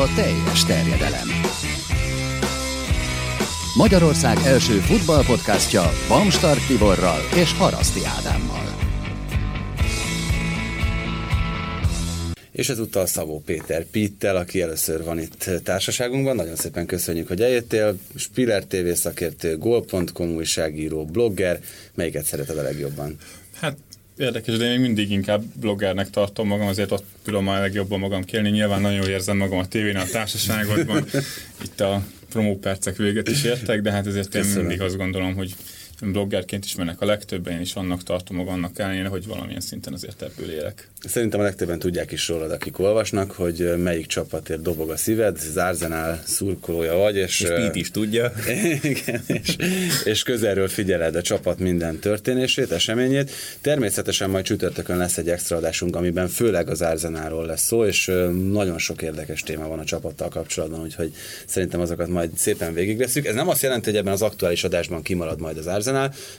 a teljes terjedelem. Magyarország első futballpodcastja Bamstart Tiborral és Haraszti Ádámmal. És ezúttal Szabó Péter Pittel, aki először van itt társaságunkban. Nagyon szépen köszönjük, hogy eljöttél. Spiller TV szakértő, gol.com újságíró, blogger. Melyiket szereted a legjobban? Hát Érdekes, de én még mindig inkább bloggernek tartom magam, azért ott tudom a legjobban magam kérni. Nyilván nagyon érzem magam a tévén, a társaságodban. Itt a promó percek véget is értek, de hát ezért én mindig azt gondolom, hogy bloggerként ismernek a legtöbben, én is annak tartom magamnak ellenére, hogy valamilyen szinten azért ebből élek. Szerintem a legtöbben tudják is rólad, akik olvasnak, hogy melyik csapatért dobog a szíved, az Arsenal szurkolója vagy, és... És Pete is tudja. Igen, és, és közelről figyeled a csapat minden történését, eseményét. Természetesen majd csütörtökön lesz egy extra adásunk, amiben főleg az Arsenalról lesz szó, és nagyon sok érdekes téma van a csapattal kapcsolatban, úgyhogy szerintem azokat majd szépen végigveszünk. Ez nem azt jelenti, hogy ebben az aktuális adásban kimarad majd az Arsenal,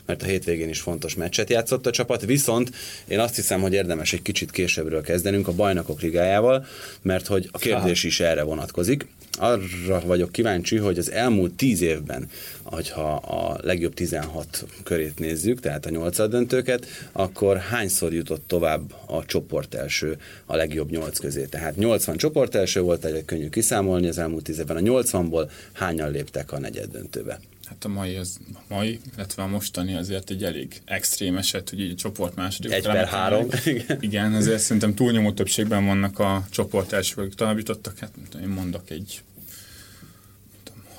mert a hétvégén is fontos meccset játszott a csapat, viszont én azt hiszem, hogy érdemes egy kicsit későbbről kezdenünk a bajnokok ligájával, mert hogy a kérdés is erre vonatkozik. Arra vagyok kíváncsi, hogy az elmúlt tíz évben, hogyha a legjobb 16 körét nézzük, tehát a nyolcad döntőket, akkor hányszor jutott tovább a csoport első a legjobb nyolc közé. Tehát 80 csoport első volt, egy könnyű kiszámolni az elmúlt tíz évben. A 80-ból hányan léptek a negyed döntőbe? Hát a mai, az, a mai, illetve a mostani azért egy elég extrém eset, hogy így a csoport második. Egy per három. Igen, azért szerintem túlnyomó többségben vannak a csoport első, akik tovább jutottak, hát én mondok egy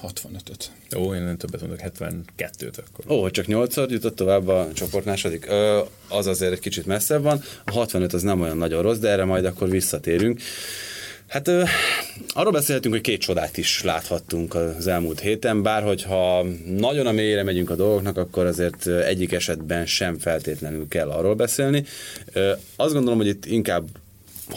65-öt. Ó, én nem többet mondok, 72-t akkor. Ó, csak 8 jutott tovább a csoport második. Ö, az azért egy kicsit messzebb van. A 65 az nem olyan nagyon rossz, de erre majd akkor visszatérünk. Hát ö, arról beszélhetünk, hogy két csodát is láthattunk az elmúlt héten, bár hogyha nagyon a mélyre megyünk a dolgoknak, akkor azért egyik esetben sem feltétlenül kell arról beszélni. Ö, azt gondolom, hogy itt inkább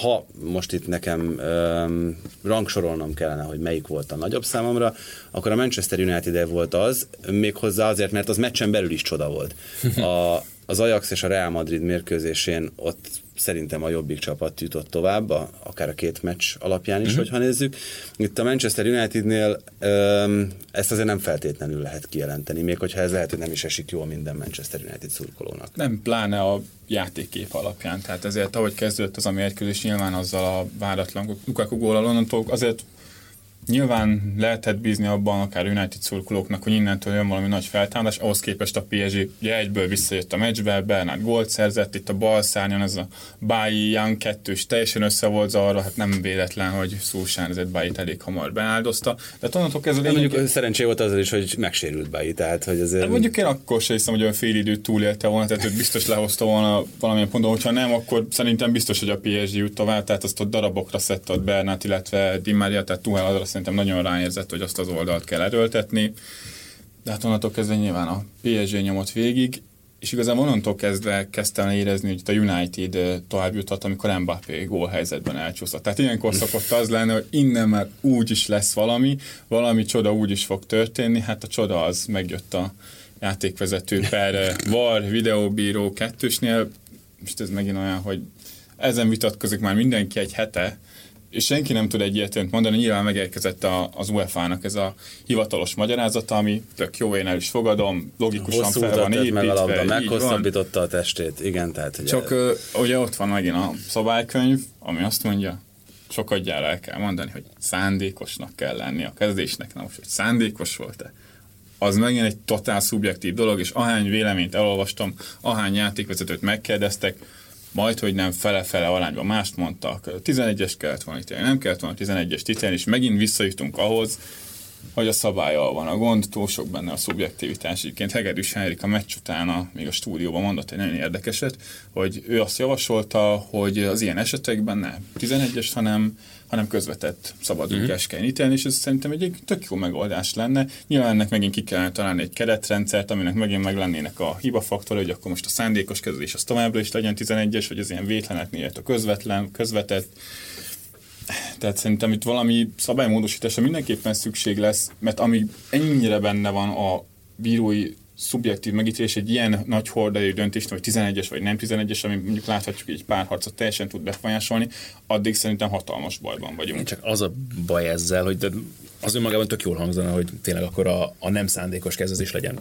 ha most itt nekem um, rangsorolnom kellene, hogy melyik volt a nagyobb számomra, akkor a Manchester United volt az, méghozzá azért, mert az meccsen belül is csoda volt. A, az Ajax és a Real Madrid mérkőzésén ott szerintem a jobbik csapat jutott tovább, a, akár a két meccs alapján is, uh-huh. hogyha nézzük. Itt a Manchester Unitednél ezt azért nem feltétlenül lehet kijelenteni, még hogyha ez lehet, hogy nem is esik jól minden Manchester United szurkolónak. Nem, pláne a játékkép alapján. Tehát ezért, ahogy kezdődött az a mérkőzés, nyilván azzal a váratlan Lukaku gólal, azért Nyilván lehetett bízni abban akár United szurkolóknak, hogy innentől jön valami nagy feltámadás, ahhoz képest a PSG ugye egyből visszajött a meccsbe, Bernard gólt szerzett, itt a bal szárnyon ez a Bayi Young kettős teljesen össze volt zavarva, hát nem véletlen, hogy Szulsán ezért bayi elég hamar beáldozta. De onnantól kezdve... Mondjuk mondjuk szerencsé volt az is, hogy megsérült Bayi, tehát hogy azért... Hát mondjuk én akkor sem hiszem, hogy olyan fél időt túlélte volna, tehát őt biztos lehozta volna valamilyen ponton, hogyha nem, akkor szerintem biztos, hogy a PSG jut tovább, tehát azt ott darabokra szedte ott Bernát, illetve Di Maria, tehát Tuhel szerintem nagyon ráérzett, hogy azt az oldalt kell erőltetni. De hát onnantól kezdve nyilván a PSG nyomott végig, és igazából onnantól kezdve kezdtem érezni, hogy itt a United tovább juthat, amikor Mbappé gólhelyzetben elcsúszott. Tehát ilyenkor szokott az lenni, hogy innen már úgy is lesz valami, valami csoda úgy is fog történni, hát a csoda az megjött a játékvezető per VAR videóbíró kettősnél, most ez megint olyan, hogy ezen vitatkozik már mindenki egy hete, és senki nem tud egyértelműen mondani, nyilván megérkezett a, az UEFA-nak ez a hivatalos magyarázata, ami tök jó, én el is fogadom, logikusan Hosszú fel van építve. a labda, meghosszabbította a testét, igen, tehát... Ugye... Csak uh, ugye ott van megint a szabálykönyv, ami azt mondja, sokadjára el kell mondani, hogy szándékosnak kell lenni a kezdésnek, na most, hogy szándékos volt-e, az megint egy totál szubjektív dolog, és ahány véleményt elolvastam, ahány játékvezetőt megkérdeztek, majd, hogy nem fele-fele arányban mást mondtak. 11-es kellett volna ítélni, nem kellett volna 11-es ítélni, és megint visszajutunk ahhoz, hogy a szabályal van a gond, túl sok benne a szubjektivitás. Egyébként Hegedűs Henrik a meccs után még a stúdióban mondott egy nagyon érdekeset, hogy ő azt javasolta, hogy az ilyen esetekben ne 11-es, hanem hanem közvetett uh-huh. kell ítélni, és ez szerintem egy tök jó megoldás lenne. Nyilván ennek megint ki kellene találni egy keretrendszert, aminek megint meg lennének a hibafaktor, hogy akkor most a szándékos kezelés az továbbra is legyen 11-es, vagy az ilyen vétleneknél a közvetlen, közvetett. Tehát szerintem itt valami szabálymódosításra mindenképpen szükség lesz, mert ami ennyire benne van a bírói szubjektív megítélés egy ilyen nagy horderejű döntést, vagy 11-es, vagy nem 11-es, ami mondjuk láthatjuk, hogy egy párharcot teljesen tud befolyásolni, addig szerintem hatalmas bajban vagyunk. Csak az a baj ezzel, hogy de az önmagában tök jól hangzana, hogy tényleg akkor a, a nem szándékos kezdezés legyen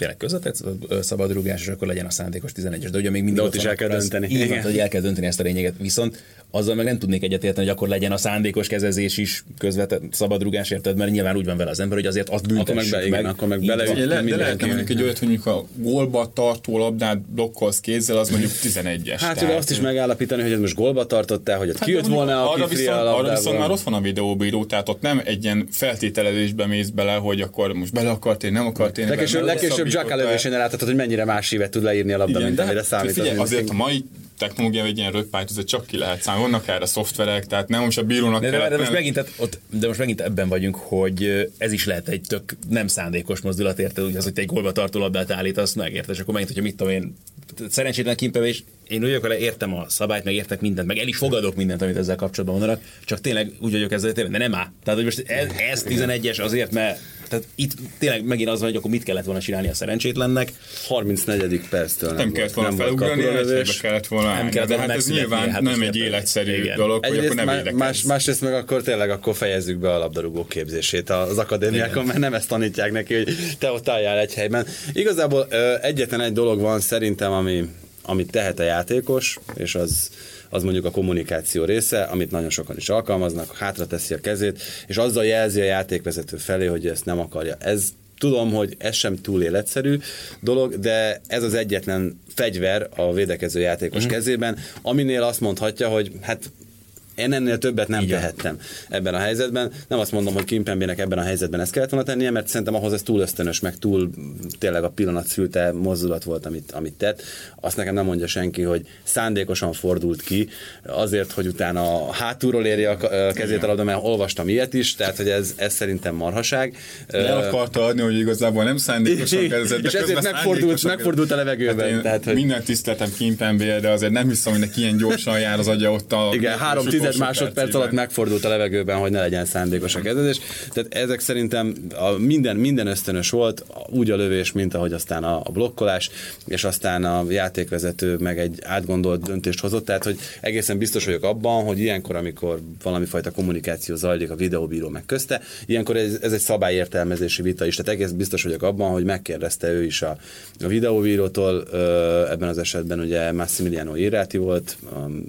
tényleg közvetett szabadrugás, és akkor legyen a szándékos 11-es. De ugye még mindig De ott is el kell dönteni. Így van, hogy el kell dönteni ezt a lényeget. Viszont azzal meg nem tudnék egyetérteni, hogy akkor legyen a szándékos kezezés is közvetett szabadrugás, érted? Mert nyilván úgy van vele az ember, hogy azért azt büntessük meg be- igen, akkor meg bele-. Ugye le, de lehetne mondjuk egy olyat, hogy mondjuk a gólba tartó labdát blokkolsz kézzel, az mondjuk 11-es. Hát ugye azt is megállapítani, hogy ez most gólba tartottál, hogy ott Hát kijött volna a arra viszont, arra viszont már ott van a videóbíró, tehát ott nem egy ilyen feltételezésbe mész bele, hogy akkor most bele akart én, nem akart én. Legkésőbb, legkésőbb Jack lövésén láthatod, hogy mennyire más évet tud leírni a labda, Igen, mint de amire hát, számít. figyelj, azért a mai technológia egy ilyen röppályt, azért csak ki lehet számolni. Vannak erre szoftverek, tehát nem most a bírónak De, de, kellett, de, most megint, tehát ott, de most megint ebben vagyunk, hogy ez is lehet egy tök nem szándékos mozdulat, érted? Ugye az, hogy te egy gólba tartó labdát állítasz, meg érted? És akkor megint, hogyha mit tudom én, szerencsétlen kimpevés, én vagyok vele, értem a szabályt, meg értek mindent, meg el is fogadok mindent, amit ezzel kapcsolatban mondanak, csak tényleg úgy vagyok ezzel, de nem áll. Tehát, hogy most ez, ez 11-es azért, mert tehát itt tényleg megint az van, hogy akkor mit kellett volna csinálni a szerencsétlennek. 34. perctől nem kellett volna nem felugrani, egy helybe kapulövés. kellett volna Nem kellett De volna hát ez nyilván hát nem egy életszerű Igen. dolog, hogy Egyrészt akkor nem má- más, másrészt meg akkor tényleg akkor fejezzük be a labdarúgó képzését az akadémiákon, mert nem ezt tanítják neki, hogy te ott álljál egy helyben. Igazából egyetlen egy dolog van szerintem, ami, amit tehet a játékos, és az, az mondjuk a kommunikáció része, amit nagyon sokan is alkalmaznak, hátra teszi a kezét, és azzal jelzi a játékvezető felé, hogy ezt nem akarja. Ez Tudom, hogy ez sem túl életszerű dolog, de ez az egyetlen fegyver a védekező játékos Mhm. kezében, aminél azt mondhatja, hogy hát én ennél többet nem Igen. tehettem ebben a helyzetben. Nem azt mondom, hogy Kimpembének ebben a helyzetben ezt kellett volna tennie, mert szerintem ahhoz ez túl ösztönös, meg túl tényleg a pillanat szülte mozdulat volt, amit, amit tett. Azt nekem nem mondja senki, hogy szándékosan fordult ki, azért, hogy utána hátulról érje a kezét a labda, mert olvastam ilyet is, tehát hogy ez, ez szerintem marhaság. Le akarta adni, hogy igazából nem szándékosan kezdett, de és ezért megfordult, megfordult a levegőben. Hát tehát, hogy... Minden tiszteletem Kimpembe, de azért nem hiszem, hogy neki ilyen gyorsan jár az agya ott a... Igen, három az tized másodperc alatt megfordult a levegőben, hogy ne legyen szándékos a kezdés. Tehát ezek szerintem a minden, minden ösztönös volt, úgy a lövés, mint ahogy aztán a, a blokkolás, és aztán a játékvezető meg egy átgondolt döntést hozott. Tehát, hogy egészen biztos vagyok abban, hogy ilyenkor, amikor valami fajta kommunikáció zajlik a videóbíró meg közte, ilyenkor ez, ez egy szabályértelmezési vita is. Tehát egész biztos vagyok abban, hogy megkérdezte ő is a, a videóbírótól, ebben az esetben ugye Massimiliano Irati volt,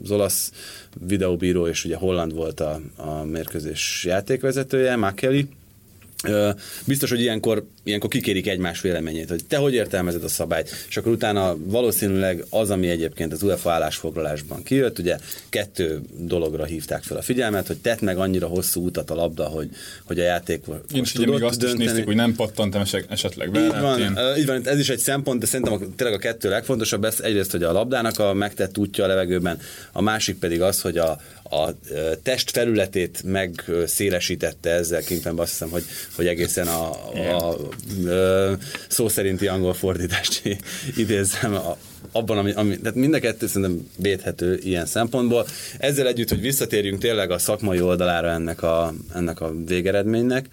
az olasz videóbíró, és ugye Holland volt a, a mérkőzés játékvezetője, Makeli. Biztos, hogy ilyenkor, ilyenkor kikérik egymás véleményét, hogy te hogy értelmezed a szabályt, és akkor utána valószínűleg az, ami egyébként az UEFA állásfoglalásban kijött, ugye kettő dologra hívták fel a figyelmet, hogy tett meg annyira hosszú utat a labda, hogy, hogy a játék Én is ugye még azt is néztük, hogy nem pattant esetleg be. így hát van, én- így van, ez is egy szempont, de szerintem a, tényleg a kettő legfontosabb, ez egyrészt, hogy a labdának a megtett útja a levegőben, a másik pedig az, hogy a, a test felületét megszélesítette ezzel Kimpembe, azt hiszem, hogy, hogy egészen a, a, a szó szerinti angol fordítást idézem, a, abban, ami, ami, tehát mind a kettő szerintem védhető ilyen szempontból. Ezzel együtt, hogy visszatérjünk tényleg a szakmai oldalára ennek a, ennek a végeredménynek.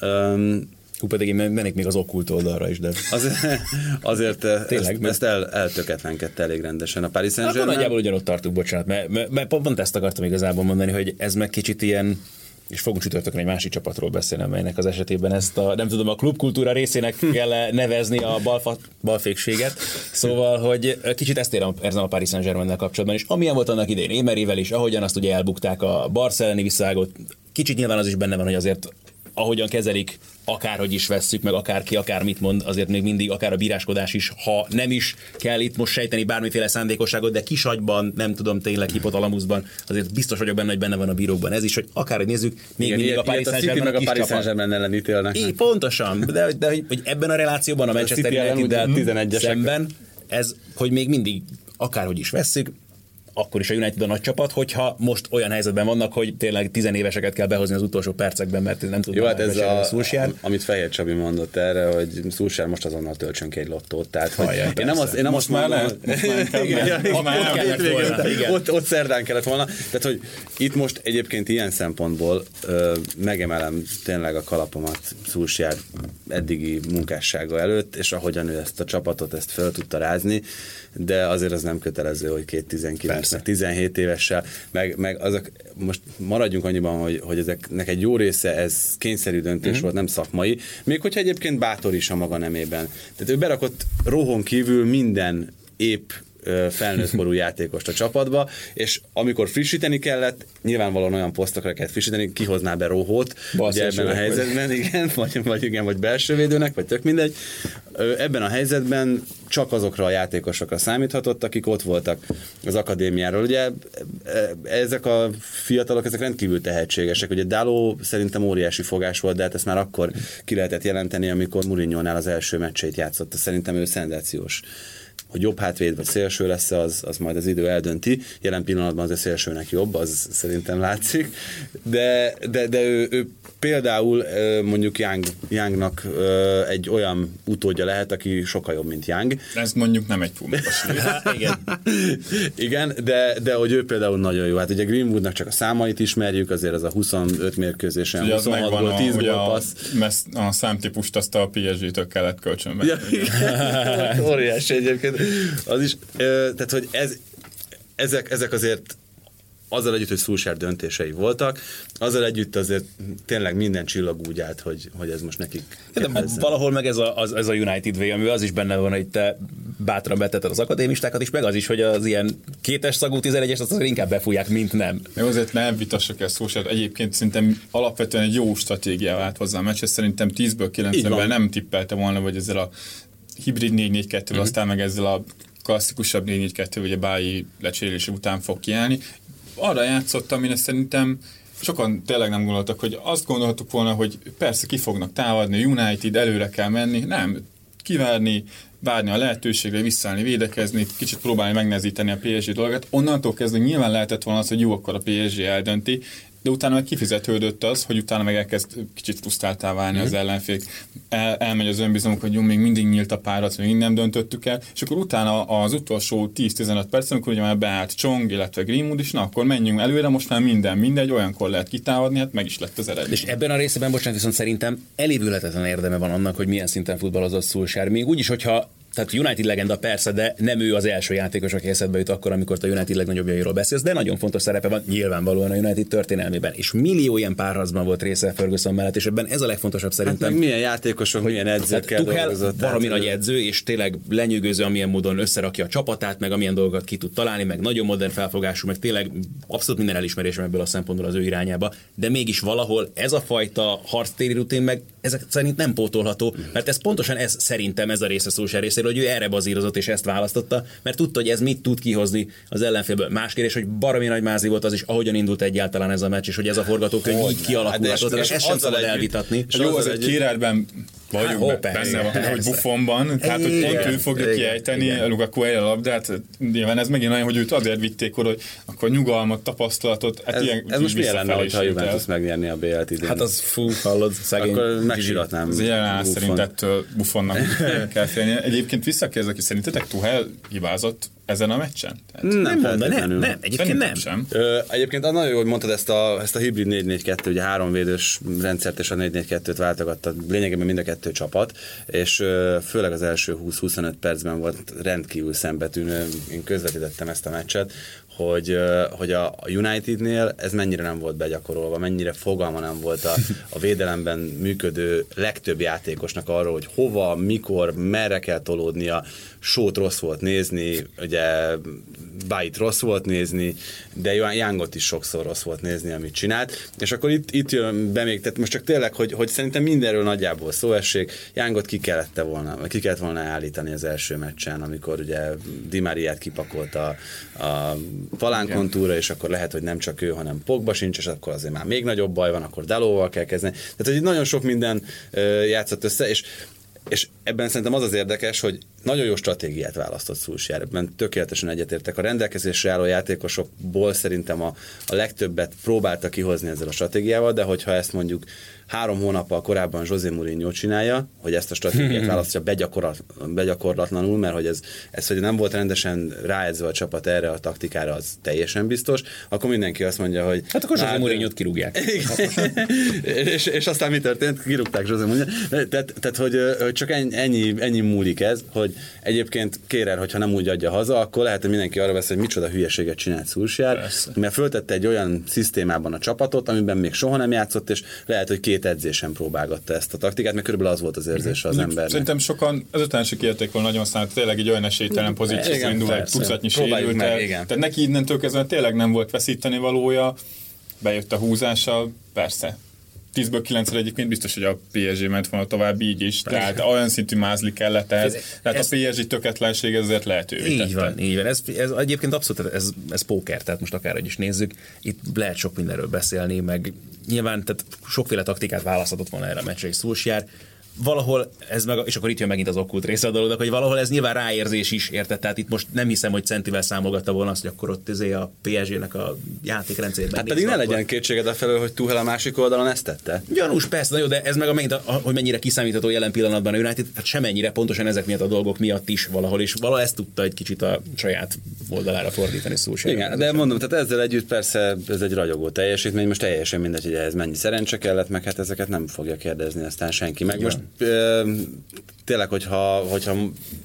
Öm, Hú, pedig én mennék még az okkult oldalra is, de... az, azért Tényleg, ezt, ezt el, eltöketlenkedte elég rendesen a Paris Akkor Saint-Germain. nagyjából ugyanott tartunk, bocsánat, mert, mert, mert pont ezt akartam igazából mondani, hogy ez meg kicsit ilyen és fogunk csütörtökön egy másik csapatról beszélni, amelynek az esetében ezt a, nem tudom, a klubkultúra részének kell nevezni a balfa, balfékséget. Szóval, hogy kicsit ezt érem érzem a Paris Saint-Germain kapcsolatban is. Amilyen volt annak idején Émerivel is, ahogyan azt ugye elbukták a Barca elleni visszaágot, kicsit nyilván az is benne van, hogy azért ahogyan kezelik, akárhogy is vesszük, meg akárki akármit mond, azért még mindig akár a bíráskodás is, ha nem is kell itt most sejteni bármiféle szándékosságot, de kisagyban, nem tudom, tényleg hipotalamuszban, azért biztos vagyok benne, hogy benne van a bírókban ez is, hogy akárhogy nézzük, még Igen, mindig a Paris a Saint-Germain a kis Paris. Saint-Germain ellen ítélnek. Így, pontosan, de, de hogy, hogy ebben a relációban a Manchester United-del úgy 11-esek. szemben, ez, hogy még mindig akárhogy is vesszük, akkor is a United a nagy csapat, hogyha most olyan helyzetben vannak, hogy tényleg tizenéveseket kell behozni az utolsó percekben, mert nem tudnak Jó, hát ez a, Szulsjár. amit Fehér Csabi mondott erre, hogy Szulsár most azonnal töltsön ki egy lottót. Tehát, hogy Hajjaj, én nem, az, én nem Most azt már mondom, ott szerdán kellett volna. Tehát, hogy itt most egyébként ilyen szempontból ö, megemelem tényleg a kalapomat Szulsjár eddigi munkássága előtt, és ahogyan ő ezt a csapatot ezt fel tudta rázni, de azért az nem kötelező, hogy két 19 meg 17 évessel, meg, meg azok, most maradjunk annyiban, hogy, hogy ezeknek egy jó része ez kényszerű döntés mm-hmm. volt, nem szakmai, még hogyha egyébként bátor is a maga nemében. Tehát ő berakott rohon kívül minden épp felnőtt korú játékost a csapatba, és amikor frissíteni kellett, nyilvánvalóan olyan posztokra kellett frissíteni, kihozná be Rohót, ugye ebben a helyzetben, vagy. igen, vagy, vagy igen, vagy belső védőnek, vagy tök mindegy. Ebben a helyzetben csak azokra a játékosokra számíthatott, akik ott voltak az akadémiáról. Ugye ezek a fiatalok, ezek rendkívül tehetségesek. Ugye Dáló szerintem óriási fogás volt, de hát ezt már akkor ki lehetett jelenteni, amikor Mourinho-nál az első meccsét játszott. Szerintem ő szenzációs hogy jobb hátvéd vagy szélső lesz, az, az majd az idő eldönti. Jelen pillanatban az a szélsőnek jobb, az szerintem látszik. De, de, de ő, ő például mondjuk Young, Youngnak egy olyan utódja lehet, aki sokkal jobb, mint Young. Ez mondjuk nem egy fumatos Igen. Igen, de, de hogy ő például nagyon jó. Hát ugye Greenwoodnak csak a számait ismerjük, azért az a 25 mérkőzésen, ugye 26 gól, 10 gól passz. A, a számtípust azt a PSG-től kellett kölcsönbe. Ja, Óriási egyébként. Az is, tehát hogy ez, ezek, ezek azért azzal együtt, hogy Szulsár döntései voltak, azzal együtt azért tényleg minden csillag úgy állt, hogy, hogy ez most nekik de valahol meg ez a, az, ez a United Way, ami az is benne van, hogy te bátran betetted az akadémistákat is, meg az is, hogy az ilyen kétes szagú 11-es, azt azért inkább befújják, mint nem. Meg azért nem vitassak el Szulsár. Egyébként szerintem alapvetően egy jó stratégia vált hozzá a meccs, szerintem 10-ből 9-ben nem tippelte volna, hogy ezzel a hibrid 4-4-2, mm-hmm. aztán meg ezzel a klasszikusabb 4-4-2, vagy a bályi lecserélése után fog kiállni. Arra játszottam, én szerintem sokan tényleg nem gondoltak, hogy azt gondoltuk volna, hogy persze ki fognak támadni, United előre kell menni, nem, kivárni, várni a lehetőségre, visszaállni, védekezni, kicsit próbálni megnezíteni a PSG dolgot. Onnantól kezdve nyilván lehetett volna az, hogy jó, akkor a PSG eldönti, de utána meg kifizetődött az, hogy utána meg elkezd kicsit frusztráltá válni mm. az ellenfél. El, elmegy az önbizalomuk, hogy jó, még mindig nyílt a párat, még nem döntöttük el, és akkor utána az utolsó 10-15 perc, amikor ugye már beállt Csong, illetve Greenwood is, na akkor menjünk előre, most már minden mindegy, olyankor lehet kitámadni, hát meg is lett az eredmény. És ebben a részben, bocsánat, viszont szerintem elévülhetetlen érdeme van annak, hogy milyen szinten futballozott Szulsár. Még úgyis, hogyha tehát United legenda persze, de nem ő az első játékos, aki eszedbe jut akkor, amikor a United legnagyobbjairól beszélsz, de nagyon fontos szerepe van nyilvánvalóan a United történelmében. És millió ilyen párharcban volt része Ferguson mellett, és ebben ez a legfontosabb szerintem. Hát milyen játékosok, milyen edzőkkel dolgozott. Valami nagy edző, és tényleg lenyűgöző, amilyen módon összerakja a csapatát, meg amilyen dolgokat ki tud találni, meg nagyon modern felfogású, meg tényleg abszolút minden elismerésem ebből a szempontból az ő irányába, de mégis valahol ez a fajta harctéri rutin meg ezek szerint nem pótolható, mert ez pontosan ez szerintem ez a része szó részéről, hogy ő erre bazírozott és ezt választotta, mert tudta, hogy ez mit tud kihozni az ellenfélből. Más kérdés, hogy baromi nagy mázi volt az is, ahogyan indult egyáltalán ez a meccs, és hogy ez a forgatókönyv így kialakulhatott, hát és, és ezt sem szabad elvitatni. Jó, az egy kérelben vagyunk hát, benne van, hogy Buffonban, tehát hogy pont ő fogja kiejteni Lukaku egy a labdát, nyilván ez megint olyan, hogy őt azért vitték oda, hogy akkor nyugalmat, tapasztalatot, hát ez, ilyen ez most milyen lenne, hogyha a Juventus megnyerni a BL-t idén? Hát az fú, hallod, szegény. Akkor megsiratnám. Ez jelen szerint ettől Buffonnak kell félni. Egyébként visszakérdezek, hogy szerintetek Tuhel hibázott ezen a meccsen? Tehát nem, nem mondta, nem, nem, egyébként nem. Sem. Ö, egyébként nagyon jó, hogy mondtad ezt a, ezt a hibrid 4-4-2, ugye három védős rendszert és a 4-4-2-t váltogatta lényegében mind a kettő csapat, és ö, főleg az első 20-25 percben volt rendkívül szembetűnő, én közvetítettem ezt a meccset, hogy, hogy a Unitednél ez mennyire nem volt begyakorolva, mennyire fogalma nem volt a, a védelemben működő legtöbb játékosnak arról, hogy hova, mikor, merre kell tolódnia, sót rossz volt nézni, ugye Bájt rossz volt nézni, de Youngot is sokszor rossz volt nézni, amit csinált, és akkor itt, itt jön be még, tehát most csak tényleg, hogy, hogy szerintem mindenről nagyjából szó essék, Youngot ki kellett volna, ki kellett volna állítani az első meccsen, amikor ugye Di Mariát kipakolta a, a palánkontúra, és akkor lehet, hogy nem csak ő, hanem Pogba sincs, és akkor azért már még nagyobb baj van, akkor Delóval kell kezdeni. Tehát, hogy nagyon sok minden játszott össze, és és ebben szerintem az az érdekes, hogy nagyon jó stratégiát választott Szulsjár, ebben tökéletesen egyetértek. A rendelkezésre álló játékosokból szerintem a, a legtöbbet próbálta kihozni ezzel a stratégiával, de hogyha ezt mondjuk három hónappal korábban José Mourinho csinálja, hogy ezt a stratégiát választja begyakorlat, begyakorlatlanul, mert hogy ez, ez, hogy nem volt rendesen ráedzve a csapat erre a taktikára, az teljesen biztos, akkor mindenki azt mondja, hogy... Hát akkor José Mourinho-t kirúgják. és, és aztán mi történt? Kirúgták José Mourinho. Tehát, tehát hogy, hogy csak ennyi, ennyi múlik ez, hogy egyébként kérer, hogyha nem úgy adja haza, akkor lehet, hogy mindenki arra vesz, hogy micsoda hülyeséget csinált Szulsjár, mert föltette egy olyan szisztémában a csapatot, amiben még soha nem játszott, és lehet, hogy két edzésen próbálgatta ezt a taktikát, mert körülbelül az volt az érzése az ember. Szerintem sokan ezután se kérték volna nagyon szállt, tényleg egy olyan esélytelen pozícióban indul, egy tucatnyi sérült. Tehát neki innentől kezdve tényleg nem volt veszíteni valója, bejött a húzással, persze, 10-ből 9 egyébként biztos, hogy a PSG ment volna tovább így is, tehát olyan szintű mázli kellett ehhez, tehát ez, a PSG töketlenség ezért lehetővé Így tette. van, így van. Ez, ez egyébként abszolút, ez, ez póker, tehát most akár is nézzük, itt lehet sok mindenről beszélni, meg nyilván tehát sokféle taktikát választhatott volna erre a meccsre, és Szulsjár valahol ez meg, és akkor itt jön megint az okkult része a dolognak, hogy valahol ez nyilván ráérzés is, érted? Tehát itt most nem hiszem, hogy centivel számolgatta volna azt, hogy akkor ott izé a PSG-nek a játékrendszerében. Hát pedig ne akkor... legyen kétséged a felől, hogy Tuchel a másik oldalon ezt tette. Gyanús, persze, na jó, de ez meg a megint, a, hogy mennyire kiszámítható jelen pillanatban a United, hát semennyire pontosan ezek miatt a dolgok miatt is valahol, és valahol ezt tudta egy kicsit a saját oldalára fordítani szó Igen, de mondom, tehát ezzel együtt persze ez egy ragyogó teljesítmény, most teljesen mindegy, hogy ez mennyi szerencse kellett, meg hát ezeket nem fogja kérdezni aztán senki. Meg most Um, tényleg, hogyha, hogyha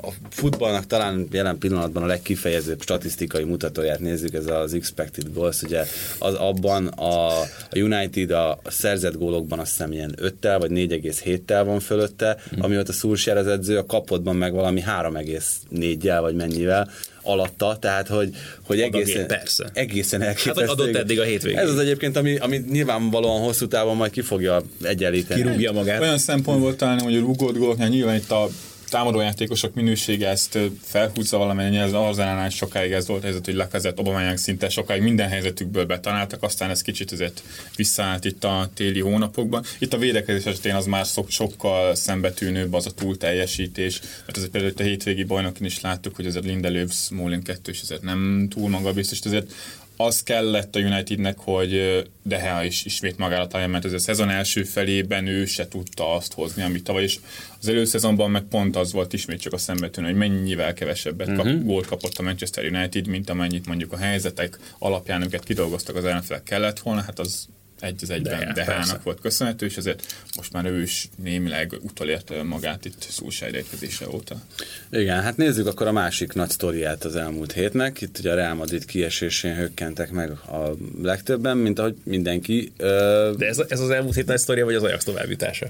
a futballnak talán jelen pillanatban a legkifejezőbb statisztikai mutatóját nézzük, ez az expected goals, ugye az abban a, a United a szerzett gólokban azt hiszem ilyen 5-tel vagy 4,7-tel van fölötte, mm. amióta Szulsjár az edző, a kapodban meg valami 3,4-jel vagy mennyivel alatta, tehát hogy, hogy egészen, persze. egészen elképesztő. Hát adott eddig a hétvégén. Ez az egyébként, ami, ami nyilvánvalóan hosszú távon majd ki fogja egyenlíteni. Kirúgja magát. Olyan szempontból talán, hogy a rúgott góloknál nyilván itt a támadójátékosok minősége ezt felhúzza valamennyi, az Arzenálnál sokáig ez volt helyzet, hogy lekezett Obamányánk szinte sokáig minden helyzetükből betanáltak, aztán ez kicsit azért visszaállt itt a téli hónapokban. Itt a védekezés esetén az már szok, sokkal szembetűnőbb az a túl teljesítés, mert azért például itt a hétvégi bajnokin is láttuk, hogy azért Lindelöf, Smolin 2 és azért nem túl magabiztos, azért az kellett a Unitednek, hogy Deha is ismét magára találja, mert ez a szezon első felében ő se tudta azt hozni, amit tavaly, és az előszezonban meg pont az volt ismét csak a szembetűnő, hogy mennyivel kevesebbet kap, uh-huh. gólt kapott a Manchester United, mint amennyit mondjuk a helyzetek alapján őket kidolgoztak az ellenfelek kellett volna, hát az egy az egyben de, Dehának volt köszönhető, és ezért most már ő is némileg utolérte magát itt Szulsár érkezése óta. Igen, hát nézzük akkor a másik nagy sztoriát az elmúlt hétnek. Itt ugye a Real Madrid kiesésén hökkentek meg a legtöbben, mint ahogy mindenki. De ez, ez az elmúlt hét nagy sztoria, vagy az Ajax továbbjutása?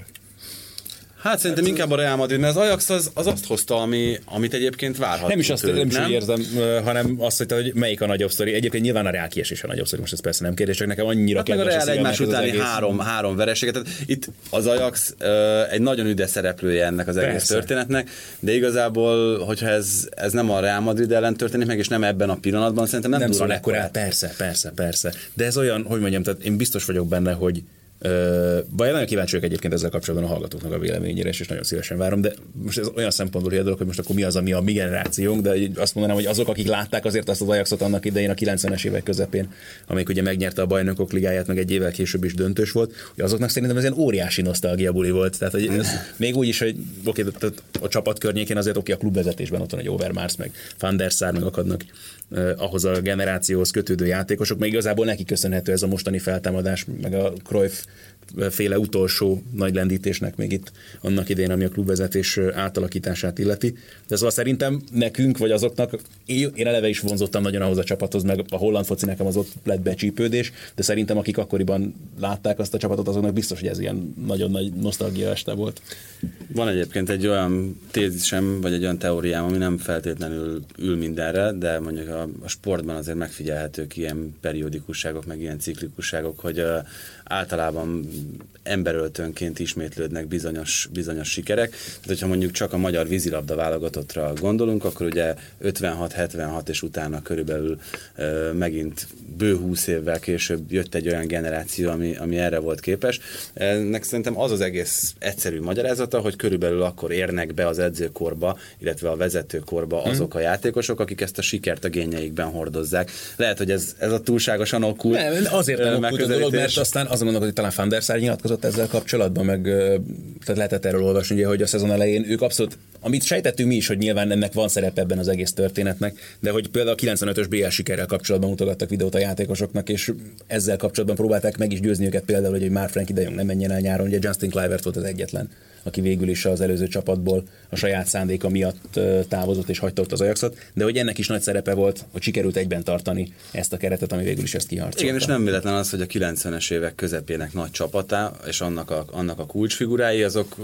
Hát szerintem inkább a Real Madrid, mert az Ajax az, az azt hozta, ami, amit egyébként várhatunk. Nem is azt tőlük, nem is nem? érzem, hanem azt, hogy, hogy melyik a nagyobb sztori. Egyébként nyilván a Real kiesés a nagyobb sztori, most ez persze nem kérdés, csak nekem annyira hát meg a Real egymás utáni egész... három, három vereséget. Tehát itt az Ajax egy nagyon üde szereplője ennek az persze. egész történetnek, de igazából, hogyha ez, ez nem a Real Madrid ellen történik meg, és nem ebben a pillanatban, szerintem nem, nem szól ekkorát. Persze, persze, persze. De ez olyan, hogy mondjam, tehát én biztos vagyok benne, hogy vagy nagyon kíváncsi vagyok egyébként ezzel kapcsolatban a hallgatóknak a véleményére, és nagyon szívesen várom, de most ez olyan szempontból hogy dolog, hogy most akkor mi az, ami a mi generációnk, de azt mondanám, hogy azok, akik látták azért azt az Ajaxot annak idején a 90-es évek közepén, amelyik ugye megnyerte a bajnokok ligáját, meg egy évvel később is döntős volt, hogy azoknak szerintem ez ilyen óriási nosztalgia buli volt. Tehát, hogy ez, még úgy is, hogy oké, okay, a csapat környékén azért oké, okay, a klubvezetésben ott van egy Overmars, meg Van der Sar, meg akadnak ahhoz a generációhoz kötődő játékosok, meg igazából neki köszönhető ez a mostani feltámadás, meg a Cruyff féle utolsó nagy lendítésnek még itt annak idején, ami a klubvezetés átalakítását illeti. De szóval szerintem nekünk, vagy azoknak, én eleve is vonzottam nagyon ahhoz a csapathoz, meg a holland foci nekem az ott lett becsípődés, de szerintem akik akkoriban látták azt a csapatot, azoknak biztos, hogy ez ilyen nagyon nagy nosztalgia este volt. Van egyébként egy olyan tézisem, vagy egy olyan teóriám, ami nem feltétlenül ül mindenre, de mondjuk a, a sportban azért megfigyelhetők ilyen periódikusságok, meg ilyen ciklikusságok, hogy uh, általában emberöltönként ismétlődnek bizonyos, bizonyos sikerek. Tehát, hogyha mondjuk csak a magyar vízilabda válogatottra gondolunk, akkor ugye 56-76 és utána körülbelül ö, megint bő 20 évvel később jött egy olyan generáció, ami, ami erre volt képes. Ennek szerintem az az egész egyszerű magyarázata, hogy körülbelül akkor érnek be az edzőkorba, illetve a vezetőkorba azok a játékosok, akik ezt a sikert a génjeikben hordozzák. Lehet, hogy ez, ez a túlságosan okkult Nem, azért nem okkult a dolog, mert aztán azon gondolok, hogy talán Van der Sar nyilatkozott ezzel kapcsolatban, meg tehát lehetett erről olvasni, ugye, hogy a szezon elején ők abszolút, amit sejtettünk mi is, hogy nyilván ennek van szerepe ebben az egész történetnek, de hogy például a 95-ös BL sikerrel kapcsolatban mutogattak videót a játékosoknak, és ezzel kapcsolatban próbálták meg is győzni őket például, hogy, hogy már Frankie de Jong nem menjen el nyáron, ugye Justin Clivert volt az egyetlen, aki végül is az előző csapatból a saját szándéka miatt távozott és hagyta ott az Ajaxot, de hogy ennek is nagy szerepe volt, hogy sikerült egyben tartani ezt a keretet, ami végül is ezt kiharcolta. Igen, és nem véletlen az, hogy a 90-es évek közepének nagy csapatá, és annak a, annak a kulcsfigurái, azok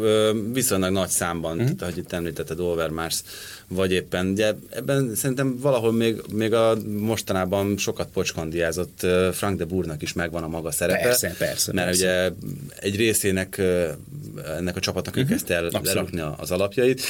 viszonylag nagy számban, Mhm. mm. tehát, ahogy itt említetted, Overmars, vagy éppen, ugye ebben szerintem valahol még, még a mostanában sokat pocskandiázott Frank de Bournak is megvan a maga szerepe. Persze, persze, Mert persze. ugye egy részének ennek a csapatnak ő kezdte el a- az alapjait.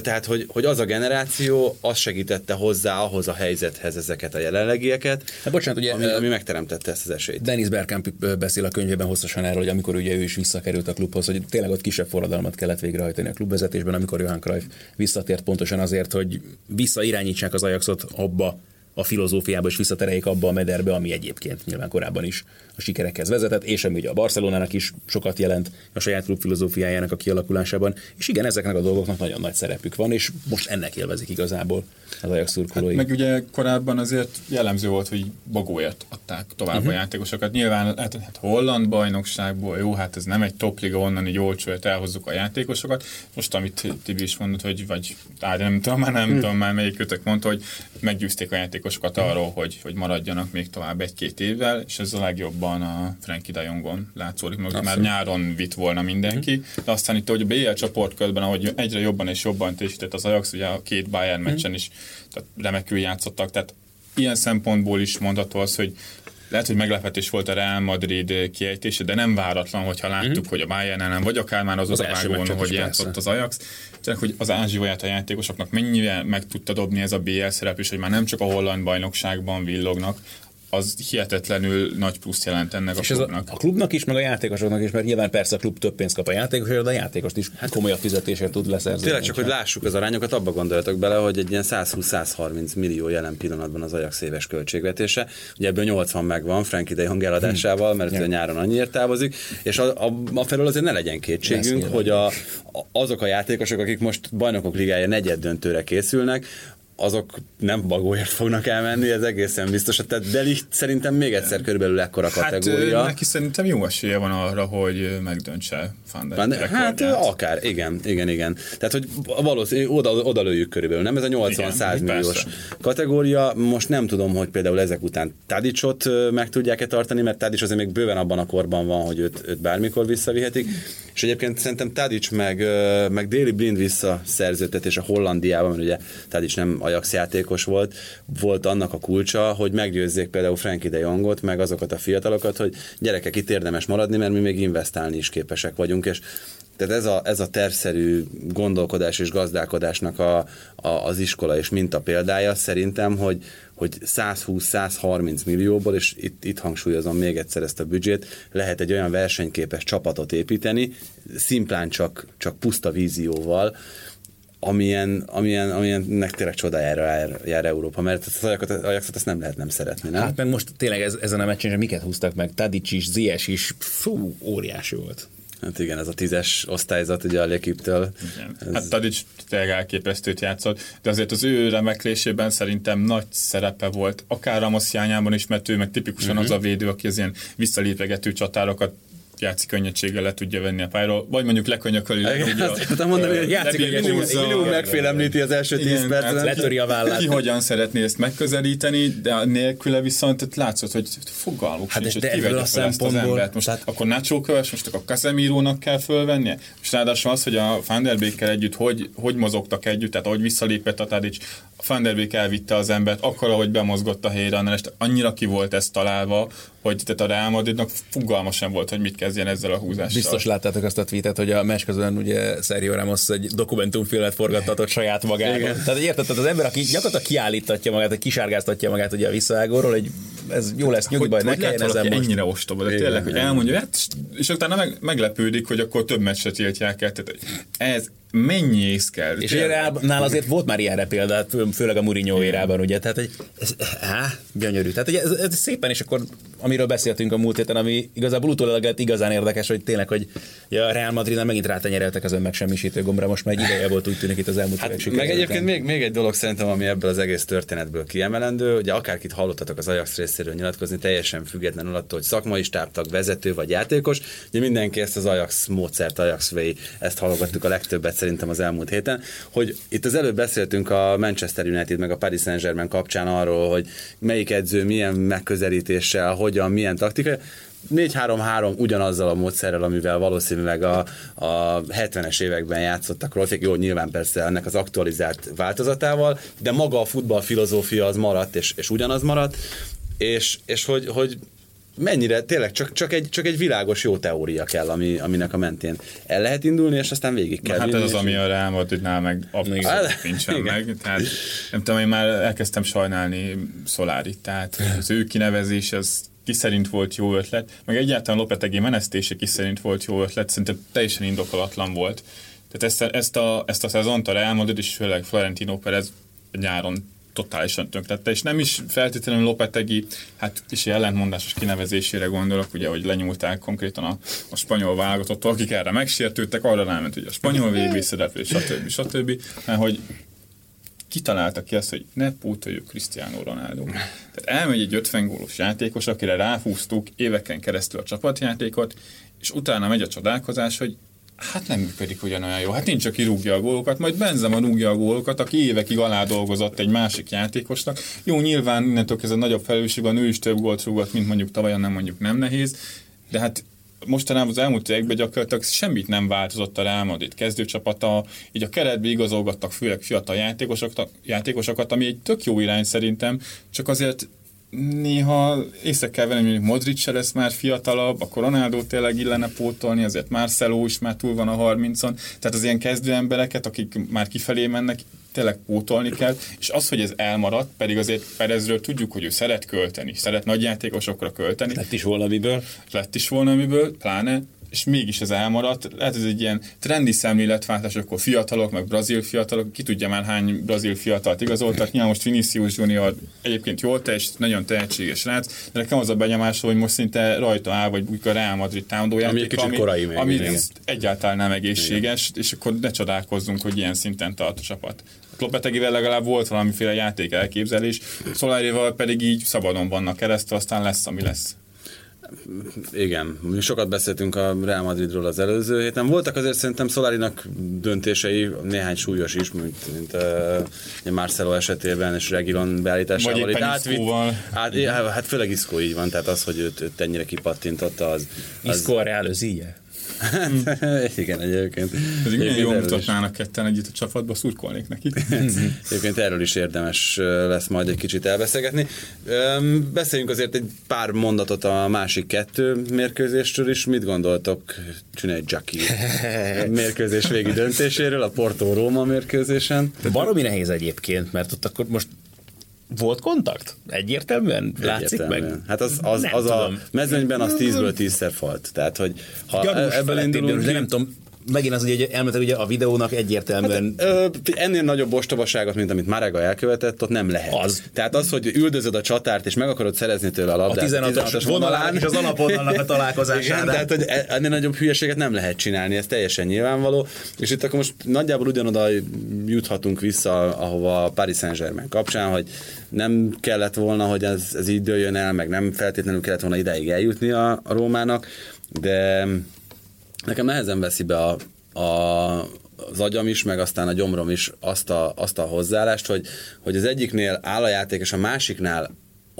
Tehát, hogy, hogy az a generáció, az segítette hozzá ahhoz a helyzethez ezeket a jelenlegieket, Hát bocsánat, ugye ami, ami megteremtette ezt az esélyt. Dennis Bergkamp beszél a könyvében hosszasan erről, hogy amikor ugye ő is visszakerült a klubhoz, hogy tényleg ott kisebb forradalmat kellett végrehajtani a klubvezetésben, amikor Johan Cruyff visszatért pontosan azért, hogy visszairányítsák az Ajaxot abba a filozófiába, és visszatereljék abba a mederbe, ami egyébként nyilván korábban is a sikerekhez vezetett, és ami ugye a Barcelonának is sokat jelent a saját klub filozófiájának a kialakulásában. És igen, ezeknek a dolgoknak nagyon nagy szerepük van, és most ennek élvezik igazából az Ajax szurkolói. Meg ugye korábban azért jellemző volt, hogy bagóért adták tovább uh-huh. a játékosokat. Nyilván hát, hát holland bajnokságból, jó, hát ez nem egy topliga, onnan így olcsóért elhozzuk a játékosokat. Most, amit Tibi is mondott, hogy vagy, á, nem tudom, már nem hmm. tudom már melyik kötök mondta, hogy meggyőzték a játékosokat arról, hogy, hogy maradjanak még tovább egy-két évvel, és ez a legjobban a Frankie de Jongon látszódik, mert már nyáron vitt volna mindenki, de aztán itt, hogy a BL csoportkörben, ahogy egyre jobban és jobban teljesített az Ajax, ugye a két Bayern meccsen is tehát remekül játszottak, tehát ilyen szempontból is mondható az, hogy lehet, hogy meglepetés volt a Real Madrid kiejtése, de nem váratlan, hogyha láttuk, mm-hmm. hogy a Bayern ellen, vagy akár már az, Az odavágón, hogy is játszott az Ajax. Csak hogy az ázsióját a játékosoknak mennyire meg tudta dobni ez a BL szerep, és hogy már nem csak a holland bajnokságban villognak, az hihetetlenül nagy plusz jelent ennek És a ez a, klubnak. a klubnak is, meg a játékosoknak is, mert nyilván persze a klub több pénzt kap a játékosért, de a játékost is hát, komolyabb fizetésért tud leszerzni. Tényleg csak, hogy lássuk az arányokat, abba gondoljatok bele, hogy egy ilyen 120-130 millió jelen pillanatban az Ajax éves költségvetése. Ugye ebből 80 megvan Frankie de Jong eladásával, mert ugye nyáron annyiért távozik, és a, a, a felől azért ne legyen kétségünk, hogy a, a, azok a játékosok, akik most bajnokok ligája negyed döntőre készülnek, azok nem bagóért fognak elmenni, ez egészen biztos. Tehát Delicht szerintem még egyszer körülbelül ekkora Hát kategória. ö, neki szerintem jó esélye van arra, hogy megdöntse Van hát akár, igen, igen, igen. Tehát, hogy valószínű, oda, oda lőjük körülbelül, nem? Ez a 80-100 Igen, milliós kategória. Most nem tudom, hogy például ezek után Tadicsot meg tudják-e tartani, mert Tadics azért még bőven abban a korban van, hogy őt, őt bármikor visszavihetik. És egyébként szerintem Tadics meg, meg Déli Blind visszaszerződtetés a Hollandiában, mert ugye Tadics nem Ajax játékos volt, volt annak a kulcsa, hogy meggyőzzék például Frankie de Jongot, meg azokat a fiatalokat, hogy gyerekek, itt érdemes maradni, mert mi még investálni is képesek vagyunk, és tehát ez a, ez a tervszerű gondolkodás és gazdálkodásnak a, a, az iskola és minta példája szerintem, hogy, hogy 120-130 millióból, és itt, itt hangsúlyozom még egyszer ezt a büdzsét, lehet egy olyan versenyképes csapatot építeni, szimplán csak, csak puszta vízióval, amilyen, amilyen, amilyennek tényleg csodájára jár, jár Európa, mert az Ajaxot, Ajaxot ezt nem lehet nem szeretni, nem? Hát meg most tényleg ez, ezen a meccsen miket húztak meg? Tadic is, Zies is, fú, óriási volt. Hát igen, ez a tízes osztályzat ugye a Lekiptől. Igen. Hát Tadic tényleg elképesztőt játszott, de azért az ő remeklésében szerintem nagy szerepe volt, akár Ramos hiányában is, mert ő meg tipikusan uh-huh. az a védő, aki az ilyen visszalépegető csatárokat játszik könnyedséggel le tudja venni a pályáról, vagy mondjuk lekönyököli akartam mondani, hogy játszik minimum, megfélemlíti az első 10 Igen, percet. hát Letöri a vállát. Ki hogyan szeretné ezt megközelíteni, de nélküle viszont látszott, hogy fogalmuk Hát sincs, hogy de ki ebből vegye a fel ezt az embert. Most tehát- akkor Nacho köves, most akkor Casemirónak kell fölvennie, és ráadásul az, hogy a Van der Beekkel együtt hogy, hogy mozogtak együtt, tehát ahogy visszalépett a Tadic, a Van der Beek elvitte az embert, akkor, ahogy bemozgott a helyre, annyira ki volt ez találva, hogy tehát a Real Madridnak fogalma sem volt, hogy mit kezdjen ezzel a húzással. Biztos láttátok azt a tweetet, hogy a meccs közben ugye Sergio Ramos egy dokumentumfilmet forgattatott saját magáról. Tehát érted, tehát az ember, aki gyakorlatilag kiállítatja magát, vagy kisárgáztatja magát ugye a visszaágóról, hogy ez jó lesz, nyugi baj, ne kelljen ezen most. ennyire ostoba, de tényleg, hogy elmondja, hát, és utána meg, meglepődik, hogy akkor több meccset tiltják el. Tehát ez mennyi ész kell. És nála azért volt már ilyenre példa, főleg a Mourinho érában, ugye, tehát egy, ez, á, gyönyörű. Tehát ugye ez, ez, szépen, és akkor amiről beszéltünk a múlt héten, ami igazából utólag igazán érdekes, hogy tényleg, hogy ja, a Real Madrid megint rátenyereltek az önmegsemmisítő gombra, most már egy ideje volt úgy tűnik itt az elmúlt hát, Meg egyébként még, még, egy dolog szerintem, ami ebből az egész történetből kiemelendő, ugye akárkit hallottatok az Ajax részéről nyilatkozni, teljesen függetlenül attól, hogy szakmai stábtag, vezető vagy játékos, ugye mindenki ezt az Ajax módszert, Ajax way, ezt hallgattuk a legtöbbet szerintem az elmúlt héten, hogy itt az előbb beszéltünk a Manchester United meg a Paris Saint-Germain kapcsán arról, hogy melyik edző milyen megközelítéssel, hogyan, milyen taktika. 4-3-3 ugyanazzal a módszerrel, amivel valószínűleg a, a 70-es években játszottak Rolfik, jó, nyilván persze ennek az aktualizált változatával, de maga a futball filozófia az maradt, és, és ugyanaz maradt, és, és hogy, hogy mennyire, tényleg csak, csak, egy, csak egy világos jó teória kell, ami, aminek a mentén el lehet indulni, és aztán végig kell Na, Hát ez az, ami a Real Madridnál meg abszolút Hát, nincsen igen. meg. Tehát nem tudom, én már elkezdtem sajnálni Szolárit, tehát az ő kinevezés, ez ki szerint volt jó ötlet, meg egyáltalán Lopetegi menesztése ki szerint volt jó ötlet, szerintem teljesen indokolatlan volt. Tehát ezt, a- ezt, a, ezt a szezont a Real Madrid és főleg Florentino Perez nyáron totálisan tönkrette, és nem is feltétlenül Lopetegi, hát kicsi ellentmondásos kinevezésére gondolok, ugye, hogy lenyúlták konkrétan a, a spanyol válogatottól, akik erre megsértődtek, arra ráment, hogy a spanyol VB szereplő, stb. stb. Mert hogy kitalálta ki azt, hogy ne pótoljuk Cristiano Ronaldo. Tehát elmegy egy 50 gólos játékos, akire ráhúztuk éveken keresztül a csapatjátékot, és utána megy a csodálkozás, hogy hát nem működik ugyanolyan jó. Hát nincs, aki rúgja a gólokat, majd Benzema rúgja a gólokat, aki évekig alá dolgozott egy másik játékosnak. Jó, nyilván innentől ez a nagyobb felelősség van, ő is több gólt rúgott, mint mondjuk tavalyan, nem mondjuk nem nehéz, de hát mostanában az elmúlt években gyakorlatilag semmit nem változott a Real Madrid kezdőcsapata, így a keretbe igazolgattak főleg fiatal játékosokat, játékosokat, ami egy tök jó irány szerintem, csak azért néha észre kell venni, hogy Modric se lesz már fiatalabb, akkor Ronaldo tényleg illene pótolni, azért Marcelo is már túl van a 30-on, tehát az ilyen kezdő embereket, akik már kifelé mennek, tényleg pótolni kell, és az, hogy ez elmaradt, pedig azért Perezről tudjuk, hogy ő szeret költeni, szeret nagy játékosokra költeni, Lett is volna miből. lett is volna miből, pláne, és mégis ez elmaradt. Lehet ez egy ilyen trendi szemléletváltás, akkor fiatalok, meg brazil fiatalok, ki tudja már hány brazil fiatalt igazoltak. Nyilván most Vinicius Junior egyébként jól teljes, nagyon tehetséges rác, de nekem az a benyomás, hogy most szinte rajta áll, vagy úgy a Real Madrid támadójáték, Ami egy kicsit korai még, ami igen. egyáltalán nem egészséges, és akkor ne csodálkozzunk, hogy ilyen szinten tart a csapat. Lopetegivel legalább volt valamiféle játék elképzelés, Szolárival pedig így szabadon vannak keresztül, aztán lesz, ami lesz. Igen, mi sokat beszéltünk a Real Madridról az előző héten. Voltak azért szerintem Szolárinak döntései, néhány súlyos is, mint, mint uh, Marcelo esetében és Regilon beállításával. Vagy éppen átvitt- át, hát főleg Iszkó így van, tehát az, hogy őt, őt ennyire kipattintotta, az... az Iszko a Real özíje. igen, egyébként. Pedig milyen jól mutatnának ketten együtt a csapatba, szurkolnék nekik. Egyébként erről is érdemes lesz majd egy kicsit elbeszélgetni. Beszéljünk azért egy pár mondatot a másik kettő mérkőzésről is. Mit gondoltok Csinei Jacki mérkőzés végi döntéséről, a Porto-Róma mérkőzésen? Baromi nehéz egyébként, mert ott akkor most volt kontakt? Egyértelműen? Látszik meg? Egyértelműen. Hát az, az, Nem az a mezőnyben az 10-ből 10-szer falt. Tehát, hogy ha Gyanús ebből felettébb indulunk, de nem tudom, megint az, hogy elmetek ugye a videónak egyértelműen Ö, ennél nagyobb ostobaságot, mint amit Marega elkövetett, ott nem lehet. Az. Tehát az, hogy üldözöd a csatárt, és meg akarod szerezni tőle a a labdát. 16-os vonalán és az alapvonalnak a Igen, találkozására. tehát hogy e- ennél nagyobb hülyeséget nem lehet csinálni, ez teljesen nyilvánvaló. És itt akkor most nagyjából ugyanoda juthatunk vissza, ahova a Paris Saint-Germain kapcsán, hogy nem kellett volna, hogy ez, ez így dőljön el, meg nem feltétlenül kellett volna ideig eljutni a, a Rómának, de nekem nehezen veszi be a, a, az agyam is, meg aztán a gyomrom is azt a, azt a hozzáállást, hogy, hogy az egyiknél áll a játék, és a másiknál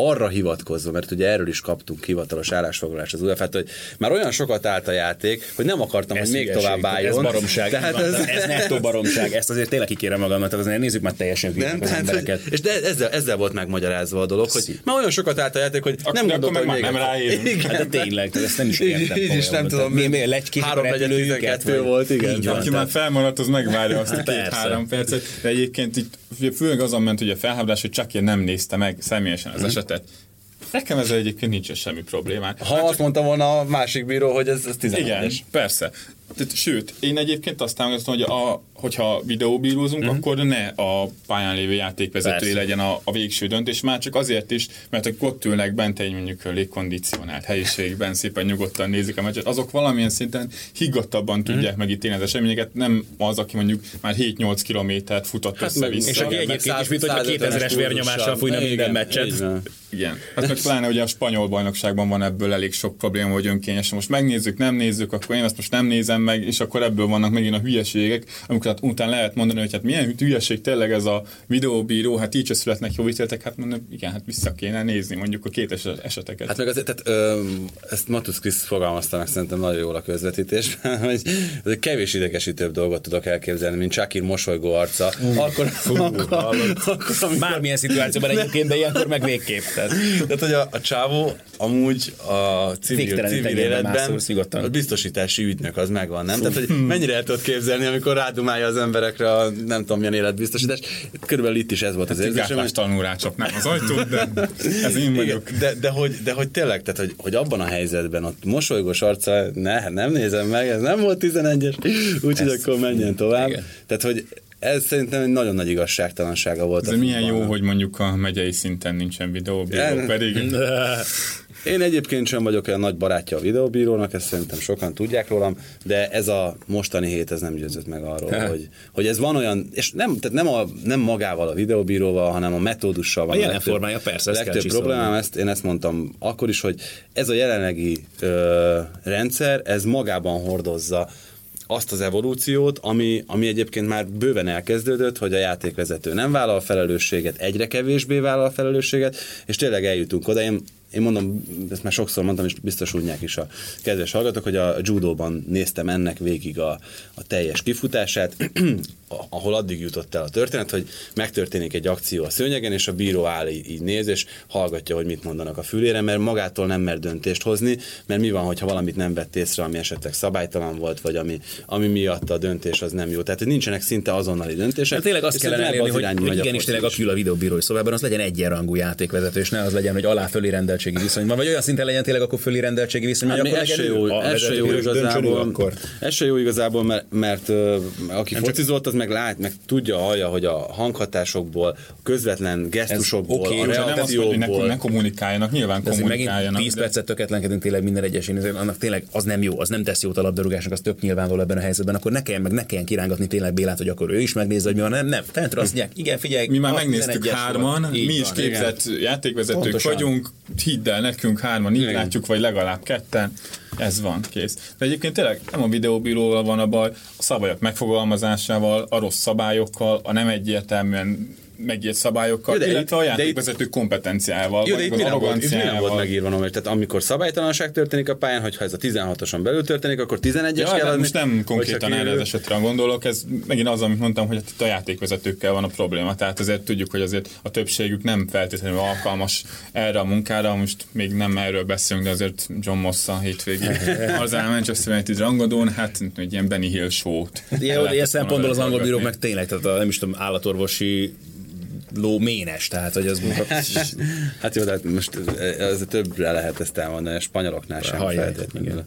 arra hivatkozva, mert ugye erről is kaptunk hivatalos állásfoglalást az UEFA-t, hogy már olyan sokat állt a játék, hogy nem akartam, Ez hogy még tovább álljon. Ez baromság. Tehát ez, ez, ez nettó baromság. Ezt azért tényleg kikérem magamnak, tehát azért nézzük már teljesen nem, az tehát, embereket. hogy, és de ezzel, ezzel volt megmagyarázva a dolog, hogy már olyan sokat állt a játék, hogy Ak- nem de akkor gondoltam, meg hogy már még nem ráérünk. Igen. Hát de tényleg, tehát ezt nem is Így- értem. így is nem tudom, Mi, mi a három negyed repülőjüket? 12 vagy- volt, igen. Aki már felmaradt, az megvárja azt a két-három percet. De egyébként itt főleg azon ment ugye a felháborás, hogy csak én nem nézte meg személyesen Mhm. az esetet. Nekem ezzel egyébként nincsen semmi problémám. Ha azt mondta volna a másik bíró, hogy ez, ez 11 Igen, persze. Tehát, sőt, én egyébként azt támogatom, hogy a, hogyha videóbírózunk, uh-huh. akkor ne a pályán lévő játékvezetői Persze. legyen a, a végső döntés, már csak azért is, mert akik ott ülnek bent egy mondjuk légkondicionált helyiségben, szépen nyugodtan nézik a meccset, azok valamilyen szinten higgadtabban tudják megítélni az eseményeket, nem az, aki mondjuk már 7-8 kilométert futott Hát össze-vissza. És aki egyébként is, mint 150-es 2000-es vérnyomással fújna Igen, minden meccset. így van. Igen. Hát meg pláne ugye a spanyol bajnokságban van ebből elég sok probléma, hogy önkényesen most megnézzük, nem nézzük, akkor én ezt most nem nézem meg, és akkor ebből vannak megint a hülyeségek, amikor hát utána lehet mondani, hogy hát milyen hülyeség tényleg ez a videóbíró, hát így születnek jó ítéletek, hát mondom, igen, hát vissza kéne nézni mondjuk a két es- eseteket. Hát meg azért, tehát, ö, ezt Matusz Krisz fogalmazta meg szerintem nagyon jól a közvetítésben, hogy ez egy kevés idegesítőbb dolgot tudok elképzelni, mint Shakir mosolygó arca. Akkor, akkor, akkor, amikor, Bármilyen szituációban egyébként, de ilyenkor meg végképp. Tehát. tehát, hogy a, a csávó amúgy a civil, civil életben a biztosítási ügynök az megvan, nem? Tehát, hogy mennyire el tudod képzelni, amikor rádumálja az emberekre a nem tudom milyen életbiztosítás. Körülbelül itt is ez volt az Hát érzésem. gátlás tanul rácsapnám az ajtót, de ez én vagyok. De, de, hogy, de hogy tényleg, tehát hogy, hogy abban a helyzetben ott mosolygós arca, ne, hát nem nézem meg, ez nem volt 11-es, úgyhogy akkor menjen tovább. Igen. Tehát, hogy ez szerintem egy nagyon nagy igazságtalansága volt. A milyen jó, hogy mondjuk a megyei szinten nincsen Ja, pedig Én egyébként sem vagyok olyan nagy barátja a videóbírónak, ezt szerintem sokan tudják rólam, de ez a mostani hét ez nem győzött meg arról, hogy, hogy ez van olyan, és nem, tehát nem, a, nem magával a videóbíróval, hanem a metódussal van. A jelen legtöbb- formája, persze, legtöbb problémám, ezt, én ezt mondtam akkor is, hogy ez a jelenlegi ö, rendszer, ez magában hordozza azt az evolúciót, ami, ami egyébként már bőven elkezdődött, hogy a játékvezető nem vállal felelősséget, egyre kevésbé vállal felelősséget, és tényleg eljutunk oda. Én, én mondom, ezt már sokszor mondtam, és biztos tudják is a kedves hallgatók, hogy a judóban néztem ennek végig a, a teljes kifutását, ahol addig jutott el a történet, hogy megtörténik egy akció a szőnyegen, és a bíró áll így, így néz, és hallgatja, hogy mit mondanak a fülére, mert magától nem mer döntést hozni, mert mi van, hogyha valamit nem vett észre, ami esetleg szabálytalan volt, vagy ami, ami miatt a döntés az nem jó. Tehát, hogy nincsenek szinte azonnali döntések. Hát tényleg azt kellene elérni, az hogy, hogy a igenis tényleg aki ül a videóbírói szobában, az legyen egyenrangú játékvezető, és ne az legyen, hogy alá fölé rendeltségi viszonyban, vagy olyan szinten legyen tényleg akkor fölé rendeltségi viszonyban, Hát hogy akkor ez se legyen jó, a jó igazából, akkor. jó igazából, mert, mert ö, aki focizott, az meg lát, meg tudja, hallja, hogy a hanghatásokból, a közvetlen gesztusokból, oké, a csak nem azt hogy ne, ne kommunikáljanak, nyilván De azért megint kommunikáljanak. 10 de- percet töketlenkedünk tényleg minden egyes annak tényleg az nem jó, az nem tesz jót a labdarúgásnak, az tök nyilvánvaló ebben a helyzetben, akkor ne kelljen meg ne kelljen kirángatni tényleg Bélát, hogy akkor ő is megnézze, hogy mi van, nem, nem. Tehát azt mondják, igen, figyelj, Mi már a megnéztük 11-es hárman, mi is van, képzett játékvezetők Pontosan. vagyunk, hidd el nekünk hárman, így Igen. látjuk, vagy legalább ketten, ez van, kész. De egyébként tényleg nem a videóbíróval van a baj, a szabályok megfogalmazásával, a rossz szabályokkal, a nem egyértelműen megírt szabályokkal, Jó, de illetve itt- a de itt- játékvezető kompetenciával, Jó, de vagy itt mi nem, volt, mi nem volt megírva, Nomer? tehát amikor szabálytalanság történik a pályán, hogyha ez a 16-oson belül történik, akkor 11-es Ja, kell hát adni. most nem konkrétan erre az esetre gondolok, ez megint az, amit mondtam, hogy itt a játékvezetőkkel van a probléma, tehát azért tudjuk, hogy azért a többségük nem feltétlenül alkalmas erre a munkára, most még nem erről beszélünk, de azért John Moss a hétvégi az áll Manchester United rangadón, hát egy ilyen Benny Hill show-t. Ilyen, ilyen lehetett szempontból az angol bírók meg tényleg, tehát a, nem is tudom, állatorvosi ló ménes, tehát hogy az Hát jó, de hát most ez többre lehet ezt elmondani, a spanyoloknál sem Hajjaj, feltétlenül.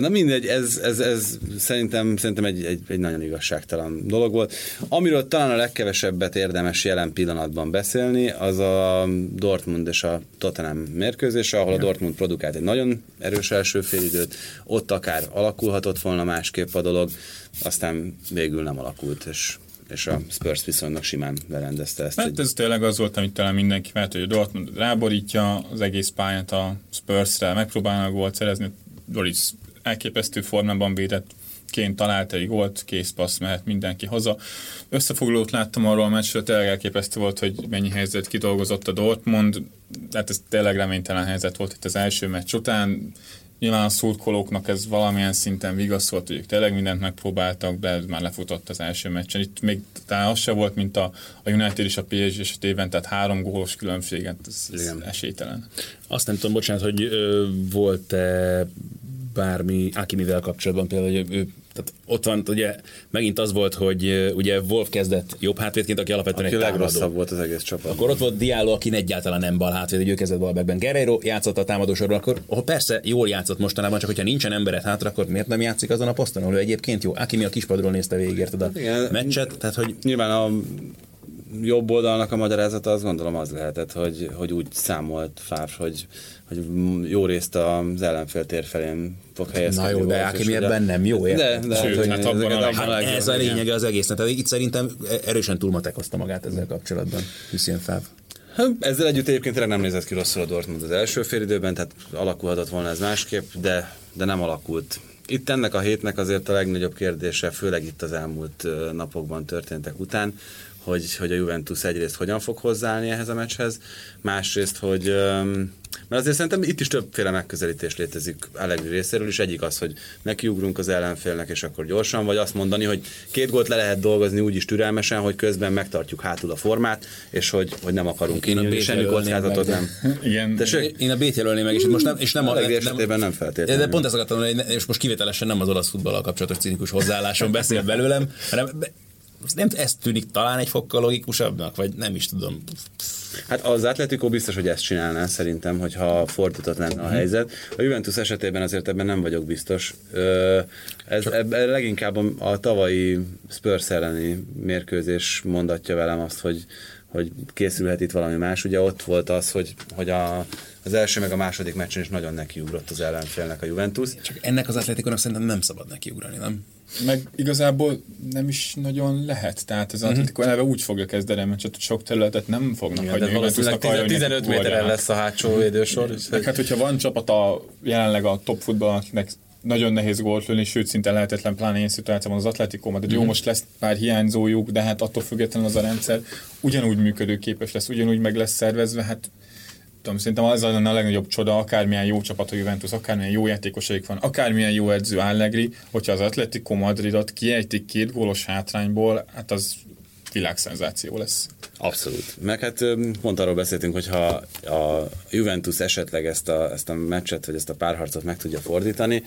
Na mindegy, ez, ez, ez szerintem, szerintem egy, egy, egy nagyon igazságtalan dolog volt. Amiről talán a legkevesebbet érdemes jelen pillanatban beszélni, az a Dortmund és a Tottenham mérkőzése, ahol a Dortmund produkált egy nagyon erős első félidőt, ott akár alakulhatott volna másképp a dolog, aztán végül nem alakult, és és a Spurs viszonylag simán lerendezte ezt. Hát egy- ez tényleg az volt, amit talán mindenki várt, hogy a Dortmund ráborítja az egész pályát a Spurs-re, megpróbálnak gólt szerezni. Doris elképesztő formában védett, ként talált egy gólt, kész passz mehet mindenki haza. Összefoglalót láttam arról a meccsről, tényleg elképesztő volt, hogy mennyi helyzet kidolgozott a Dortmund, hát ez tényleg reménytelen helyzet volt itt az első meccs után. Nyilván a szurkolóknak ez valamilyen szinten vigaszolt, hogy ők tényleg mindent megpróbáltak, de ez már lefutott az első meccsen. Itt még talán az se volt, mint a, a United és a PSG esetében, tehát három gólos különbséget, ez, ez esélytelen. Azt nem tudom, bocsánat, hogy volt-e bármi Akimivel kapcsolatban például, hogy ő tehát ott van, ugye megint az volt, hogy ugye Wolf kezdett jobb hátvédként, aki alapvetően Aki egy támadó. legrosszabb volt az egész csapat. Akkor ott volt Diallo, aki egyáltalán nem bal hátvéd, hogy ő kezdett balbackben. Guerreiro játszott a támadósorban, akkor oh, persze jól játszott mostanában, csak hogyha nincsen embered hátra, akkor miért nem játszik azon a poszton, ahol ő egyébként jó? Akimi a kispadról nézte végig, érted a Igen. meccset, tehát hogy Nyilván a jobb oldalnak a magyarázata azt gondolom az lehetett, hogy, hogy úgy számolt Fárs, hogy, hogy jó részt az ellenfél tér felén fog helyezkedni. Na jó, de ugye- ebben nem jó, érted? De, de Sőt, hogy hát abban a- Hát ez a lényege az egésznek. Tehát itt szerintem erősen túlmatekozta magát ezzel kapcsolatban. Lucien Favre. Hát, Ezzel együtt egyébként tényleg nem nézett ki rosszul a Dortmund az első félidőben, tehát alakulhatott volna ez másképp, de, de nem alakult. Itt ennek a hétnek azért a legnagyobb kérdése, főleg itt az elmúlt napokban történtek után, hogy, hogy a Juventus egyrészt hogyan fog hozzáállni ehhez a meccshez, másrészt, hogy mert azért szerintem itt is többféle megközelítés létezik Allegri részéről is. Egyik az, hogy nekiugrunk az ellenfélnek, és akkor gyorsan, vagy azt mondani, hogy két gólt le lehet dolgozni úgy is türelmesen, hogy közben megtartjuk hátul a formát, és hogy, hogy nem akarunk Én a semmi kockázatot nem. Igen, Tessék? Én a B-t jelölném meg, és most nem, és nem a, Allegri nem, nem feltétlenül. De pont ezt akartam mondani, hogy ne- és most kivételesen nem az olasz futballal kapcsolatos cinikus hozzáálláson beszél belőlem, hanem be- nem ez tűnik talán egy fokkal logikusabbnak, vagy nem is tudom. Hát az Atletico biztos, hogy ezt csinálná szerintem, hogyha fordított lenne a helyzet. A Juventus esetében azért ebben nem vagyok biztos. Ez ebben leginkább a, a tavalyi Spurs elleni mérkőzés mondatja velem azt, hogy, hogy készülhet itt valami más. Ugye ott volt az, hogy, hogy a, az első meg a második meccsen is nagyon nekiugrott az ellenfélnek a Juventus. Csak ennek az atlétikonnak szerintem nem szabad neki ugrani, nem? meg igazából nem is nagyon lehet. Tehát az Atletico eleve úgy fogja kezdeni, mert csak sok területet nem fognak Igen, hagyni. de valószínűleg arra, hogy 15 nekik méteren lesz a hátsó védősor. Hát, hogyha van csapat a, jelenleg a top futball, akinek nagyon nehéz gólt lőni, sőt szinte lehetetlen, pláne ilyen szituációban az Atletico, mert jó, most lesz pár hiányzójuk, de hát attól függetlenül az a rendszer ugyanúgy működőképes lesz, ugyanúgy meg lesz szervezve, hát tudom, szerintem az lenne a legnagyobb csoda, akármilyen jó csapat a Juventus, akármilyen jó játékosaik van, akármilyen jó edző Allegri, hogyha az Atletico Madridot kiejtik két gólos hátrányból, hát az világszenzáció lesz. Abszolút. Meg hát pont arról beszéltünk, hogy ha a Juventus esetleg ezt a, ezt a meccset, vagy ezt a párharcot meg tudja fordítani,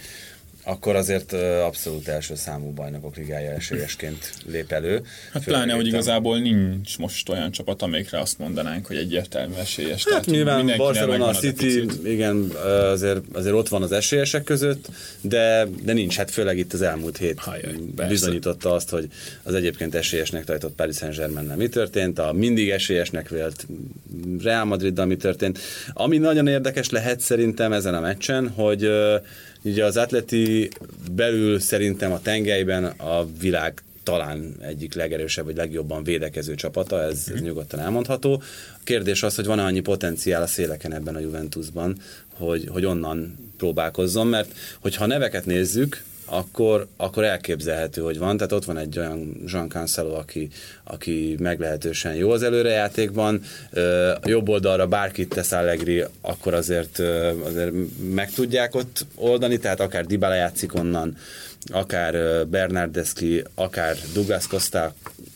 akkor azért abszolút első számú bajnokok ligája esélyesként lép elő. Hát Főleg pláne, hogy igazából nincs most olyan csapat, amikre azt mondanánk, hogy egyértelmű esélyes. Hát nyilván mindenkinél Barcelona, a City, igen, azért, azért ott van az esélyesek között, de, de nincs, hát főleg itt az elmúlt hét Hajjaj, persze. bizonyította azt, hogy az egyébként esélyesnek tartott Paris Saint-Germain mi történt, a mindig esélyesnek vélt Real Madriddal mi történt. Ami nagyon érdekes lehet szerintem ezen a meccsen, hogy ugye az atleti belül szerintem a tengelyben a világ talán egyik legerősebb vagy legjobban védekező csapata, ez, ez nyugodtan elmondható. A kérdés az, hogy van-e annyi potenciál a széleken ebben a Juventusban, hogy, hogy onnan próbálkozzon, mert hogyha neveket nézzük, akkor, akkor elképzelhető, hogy van. Tehát ott van egy olyan Jean Cancelo, aki, aki meglehetősen jó az előrejátékban. A jobb oldalra bárkit tesz Allegri, akkor azért, azért meg tudják ott oldani, tehát akár Dybala játszik onnan, akár ö, Bernardeschi, akár Douglas Costa,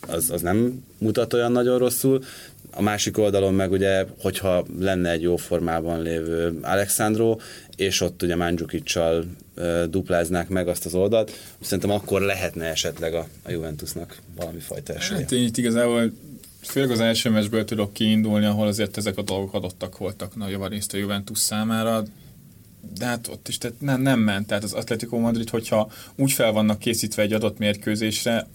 az, az nem mutat olyan nagyon rosszul. A másik oldalon meg ugye, hogyha lenne egy jó formában lévő Alexandro, és ott ugye Mandzukic-sal dupláznák meg azt az oldalt, szerintem akkor lehetne esetleg a, a Juventusnak valami fajta esélye. Hát itt igazából főleg az első meccsből tudok kiindulni, ahol azért ezek a dolgok adottak voltak nagyobb részt a Juventus számára, de hát ott is tehát nem, nem ment. Tehát az Atletico Madrid, hogyha úgy fel vannak készítve egy adott mérkőzésre,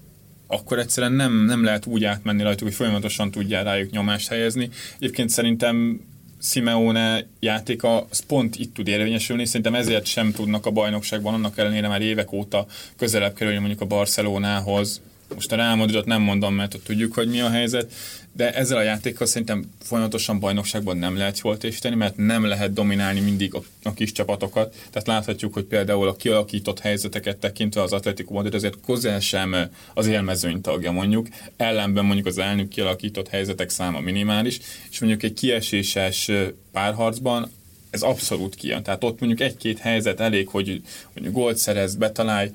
akkor egyszerűen nem, nem lehet úgy átmenni rajtuk, hogy folyamatosan tudjál rájuk nyomást helyezni. Egyébként szerintem Simeone játéka az pont itt tud érvényesülni, szerintem ezért sem tudnak a bajnokságban, annak ellenére már évek óta közelebb kerülni mondjuk a Barcelonához, Most a Real Madridot nem mondom, mert ott tudjuk, hogy mi a helyzet, de ezzel a játékkal szerintem folyamatosan bajnokságban nem lehet jól tésteni, mert nem lehet dominálni mindig a, a kis csapatokat. Tehát láthatjuk, hogy például a kialakított helyzeteket tekintve az Atletico Madrid azért közel sem az élmezőny tagja mondjuk, ellenben mondjuk az elnök kialakított helyzetek száma minimális, és mondjuk egy kieséses párharcban ez abszolút kijön. Tehát ott mondjuk egy-két helyzet elég, hogy mondjuk gólt szerez, betalálj,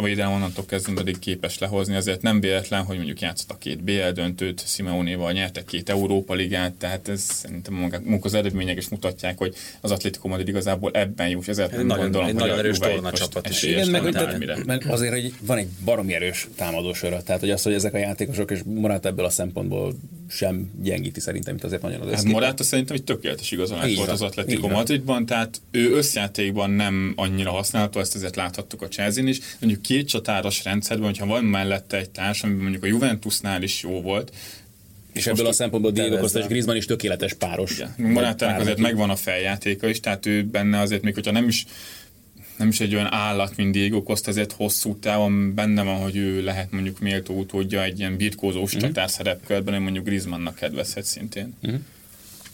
a védelem onnantól kezdve pedig képes lehozni, azért nem véletlen, hogy mondjuk játszott a két BL döntőt, Simeonéval nyertek két Európa Ligát, tehát ez szerintem maguk az eredmények is mutatják, hogy az Atletico Madrid igazából ebben jó, és ezért nem nagyon, gondolom, egy hogy nagyon a erős torna csapat is. Igen, meg, tehát, mert azért, hogy van egy baromi erős támadósora, tehát hogy az, hogy ezek a játékosok, és Morát ebből a szempontból sem gyengíti szerintem itt azért nagyon az Hát összképet. Morata szerintem egy tökéletes igazolás volt van, az Atletico. Madridban, tehát ő összjátékban nem annyira használható, ezt ezért láthattuk a chelsea is. Mondjuk két csatáros rendszerben, hogyha van mellette egy társ, ami mondjuk a Juventusnál is jó volt, és ebből a szempontból Diego. Costa és Griezmann is tökéletes páros. Igen. Pár azért megvan a feljátéka is, tehát ő benne azért, még hogyha nem is nem is egy olyan állat, mint Diego Costa, azért hosszú távon benne van, hogy ő lehet mondjuk méltó utódja egy ilyen birkózós mm. csatár szerepkörben, hogy mondjuk Griezmannnak kedvezhet szintén. Mm.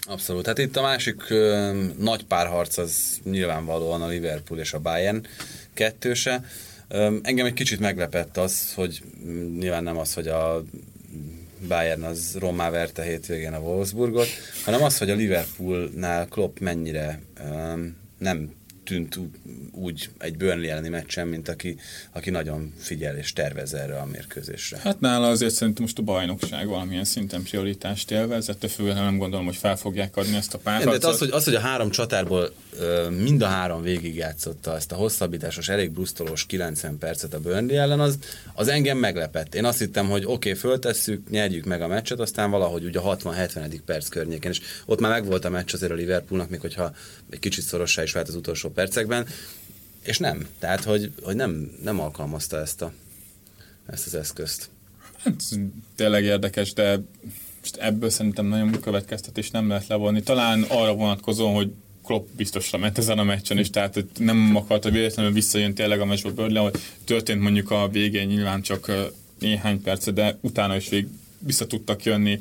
Abszolút. Hát itt a másik ö, nagy párharc az nyilvánvalóan a Liverpool és a Bayern kettőse. Engem egy kicsit meglepett az, hogy nyilván nem az, hogy a Bayern az rommá verte hétvégén a Wolfsburgot, hanem az, hogy a Liverpoolnál Klopp mennyire ö, nem tűnt úgy egy Burnley elleni meccsen, mint aki, aki nagyon figyel és tervez erre a mérkőzésre. Hát nála azért szerintem most a bajnokság valamilyen szinten prioritást élvez, ettől függetlenül nem gondolom, hogy fel fogják adni ezt a párharcot. de az, hogy, az, hogy a három csatárból mind a három végigjátszotta ezt a hosszabbításos, elég brusztolós 90 percet a Burnley ellen, az, az engem meglepett. Én azt hittem, hogy oké, okay, föltesszük, nyerjük meg a meccset, aztán valahogy ugye a 60-70. perc környékén, és ott már megvolt a meccs azért a Liverpoolnak, még hogyha egy kicsit szorossá is vált az utolsó percekben, és nem. Tehát, hogy, hogy nem, nem alkalmazta ezt, a, ezt az eszközt. Hát, tényleg érdekes, de ebből szerintem nagyon következtetés nem lehet levonni. Talán arra vonatkozóan, hogy Klopp biztosra ment ezen a meccsen, és tehát hogy nem akarta véletlenül visszajön tényleg a meccsbe Burnley, hogy történt mondjuk a végén nyilván csak néhány perc, de utána is vég vissza tudtak jönni,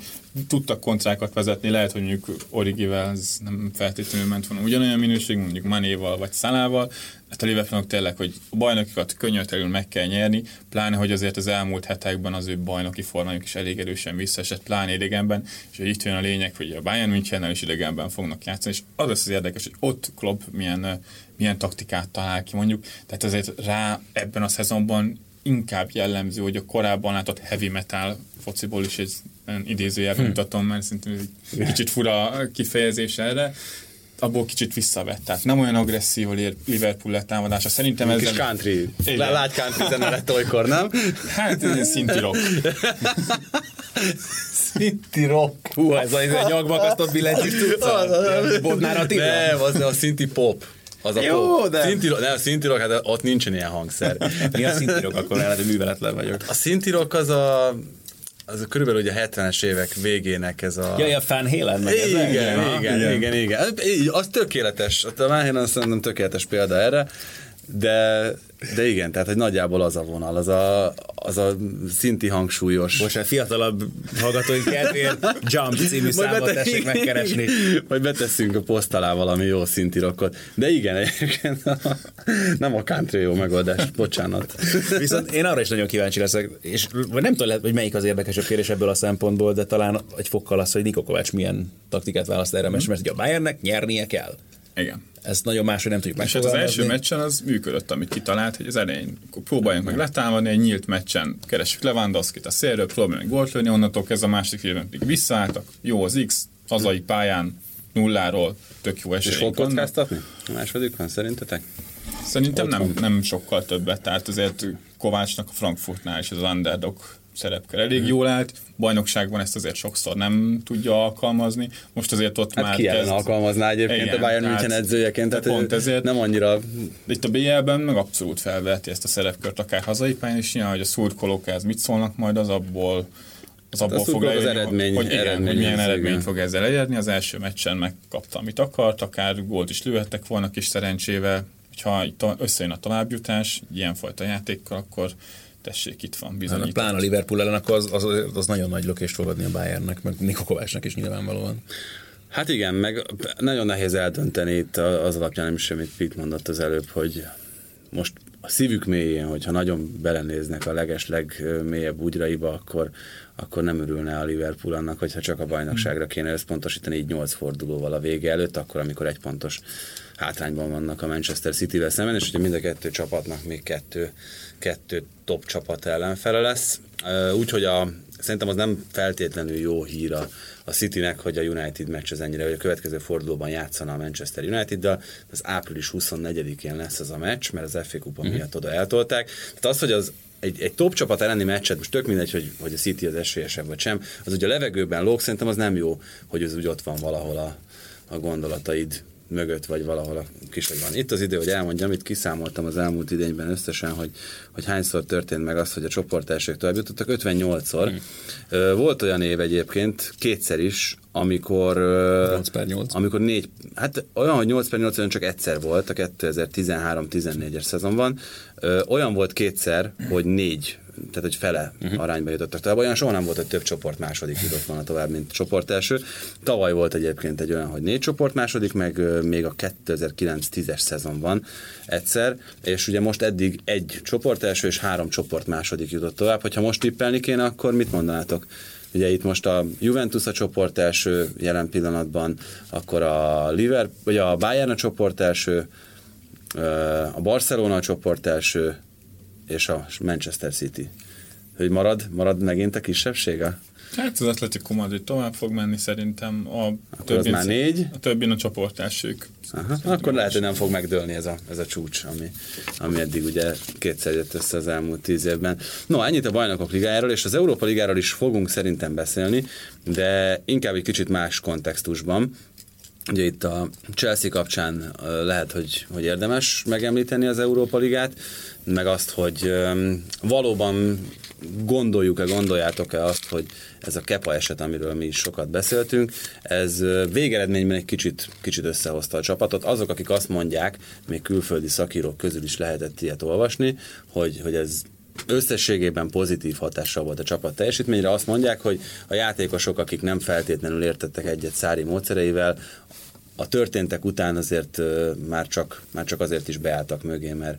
tudtak kontrákat vezetni, lehet, hogy mondjuk Origivel ez nem feltétlenül ment volna ugyanolyan minőség, mondjuk Manéval vagy Szalával, hát a Liverpoolnak tényleg, hogy a bajnokikat könnyűtlenül meg kell nyerni, pláne, hogy azért az elmúlt hetekben az ő bajnoki formájuk is elég erősen visszaesett, pláne idegenben, és hogy itt jön a lényeg, hogy a Bayern Münchennel is idegenben fognak játszani, és az lesz az érdekes, hogy ott Klopp milyen, milyen taktikát talál ki mondjuk, tehát azért rá ebben a szezonban inkább jellemző, hogy a korábban látott heavy metal fociból is egy idézőjelben Hm. mutatom, mert szerintem ez egy kicsit fura kifejezés erre, abból kicsit visszavett. Tehát nem olyan agresszív Liverpool letámadása. Szerintem Kis ezzel... country, Igen. lá- lágy country zene lett olykor, nem? Hát ez egy szinti rock. Szinti rock. Hú, ez a, ez a nyakbakasztott billentyűs tudsz? Bodnár Attila? Nem, az a szinti pop. Az a Jó, pop. de- Szinti rock, nem, a szinti rock, hát ott nincsen ilyen hangszer. Mi a szintírok, akkor lehet, hogy műveletlen vagyok. A szinti rock az a, az a körülbelül ugye a 70-es évek végének ez a... Ja, ja, Fan Halen meg ez igen, igen, igen, igen, igen, Az tökéletes. A Van Halen szerintem tökéletes példa erre. De, de igen, tehát hogy nagyjából az a vonal, az a, az a szinti hangsúlyos. Most a fiatalabb hallgatóink kedvéért Jump című számot bete- tessék megkeresni. Majd beteszünk a poszt alá valami jó szinti rockot. De igen, egyébként a- nem a country jó megoldás, bocsánat. Viszont én arra is nagyon kíváncsi leszek, és nem tudom, hogy melyik az érdekesebb kérdés ebből a szempontból, de talán egy fokkal az, hogy Niko Kovács milyen taktikát választ erre, mert mert ugye a Bayernnek nyernie kell. Igen. Ezt nagyon máshogy nem tudjuk És hát az első meccsen az működött, amit kitalált, hogy az elején próbáljunk meg letámadni, egy nyílt meccsen keresünk Lewandowski-t a szélről, próbáljunk meg gólt lőni, onnantól kezdve a második félben pedig visszaálltak, jó az X, hazai pályán, nulláról, tök jó És esélyünk fog vannak. kockáztatni? A második van szerintetek? Szerintem nem, nem sokkal többet, tehát azért Kovácsnak a Frankfurtnál is az underdog szerepkör elég jól állt, bajnokságban ezt azért sokszor nem tudja alkalmazni, most azért ott Hát már ki kezd... alkalmazná egyébként Igen, a Bayern tehát- München edzőjeként, tehát pont ezért- nem annyira De itt a BL-ben meg abszolút felveheti ezt a szerepkört, akár hazai pályán is, nyilván, hogy a szurkolók ez mit szólnak majd, az abból az abból A fog az lejönni, eredmény- hogy, igen, eredmény, hogy milyen eredményt igen. fog ezzel elérni. Az első meccsen megkapta, amit akart, akár gólt is lőhettek volna kis szerencsével, hogyha itt összejön a továbbjutás, ilyenfajta játékkal, akkor tessék, itt van Hát, bizonyított. Pláne a Liverpool ellen, akkor az, az, az nagyon nagy lökést fog adni a Bayernnek, meg Niko Kovácsnak is nyilvánvalóan. Hát igen, meg nagyon nehéz eldönteni itt az alapján, nem is amit Pete mondott az előbb, hogy most a szívük mélyén, hogyha nagyon belenéznek a leges legmélyebb úgyraiba, akkor, akkor nem örülne a Liverpool annak, hogyha csak a bajnokságra kéne összpontosítani így 8 fordulóval a vége előtt, akkor amikor egy pontos hátrányban vannak a Manchester City-vel szemben, és hogyha mind a kettő csapatnak még kettő, kettő top csapat ellenfele lesz. Úgyhogy a, szerintem az nem feltétlenül jó hír a, a Citynek, hogy a United meccs az ennyire, hogy a következő fordulóban játszana a Manchester United-dal, az április 24-én lesz ez a meccs, mert az FA Kupa uh-huh. miatt oda eltolták. Tehát az, hogy az egy, egy top csapat elleni meccset, most tök mindegy, hogy, hogy a City az esélyesebb vagy sem, az ugye a levegőben lóg, szerintem az nem jó, hogy az úgy ott van valahol a, a gondolataid mögött, vagy valahol a kis van. Itt az idő, hogy elmondjam, itt kiszámoltam az elmúlt idényben összesen, hogy, hogy hányszor történt meg az, hogy a csoportelsők tovább jutottak, 58-szor. Hmm. Volt olyan év egyébként, kétszer is, amikor 8 per 8. amikor négy, hát olyan, hogy 8 per 8 olyan csak egyszer volt a 2013-14-es szezonban. Olyan volt kétszer, hogy négy tehát hogy fele uh-huh. arányba jutottak tovább. Olyan soha nem volt, hogy több csoport második jutott volna tovább, mint csoport első. Tavaly volt egyébként egy olyan, hogy négy csoport második, meg még a 2009-10-es szezonban egyszer, és ugye most eddig egy csoport első és három csoport második jutott tovább. Hogyha most tippelni kéne, akkor mit mondanátok? Ugye itt most a Juventus a csoport első jelen pillanatban, akkor a Liverpool, vagy a Bayern a csoport első, a Barcelona a csoport első, és a Manchester City. Hogy marad, marad megint a kisebbsége? Hát az Atletico Madrid tovább fog menni szerintem. A Akkor az már négy? A többin a csoportelsők. Aha, akkor lehet, hogy nem fog megdőlni ez a, ez a csúcs, ami, ami eddig ugye kétszer jött össze az elmúlt tíz évben. No, ennyit a bajnokok ligájáról, és az Európa ligáról is fogunk szerintem beszélni, de inkább egy kicsit más kontextusban. Ugye itt a Chelsea kapcsán lehet, hogy, hogy érdemes megemlíteni az Európa Ligát, meg azt, hogy valóban gondoljuk-e, gondoljátok-e azt, hogy ez a Kepa eset, amiről mi is sokat beszéltünk, ez végeredményben egy kicsit, kicsit összehozta a csapatot. Azok, akik azt mondják, még külföldi szakírók közül is lehetett ilyet olvasni, hogy, hogy ez összességében pozitív hatással volt a csapat teljesítményre. Azt mondják, hogy a játékosok, akik nem feltétlenül értettek egyet Szári módszereivel, a történtek után azért már csak, már csak azért is beálltak mögé, mert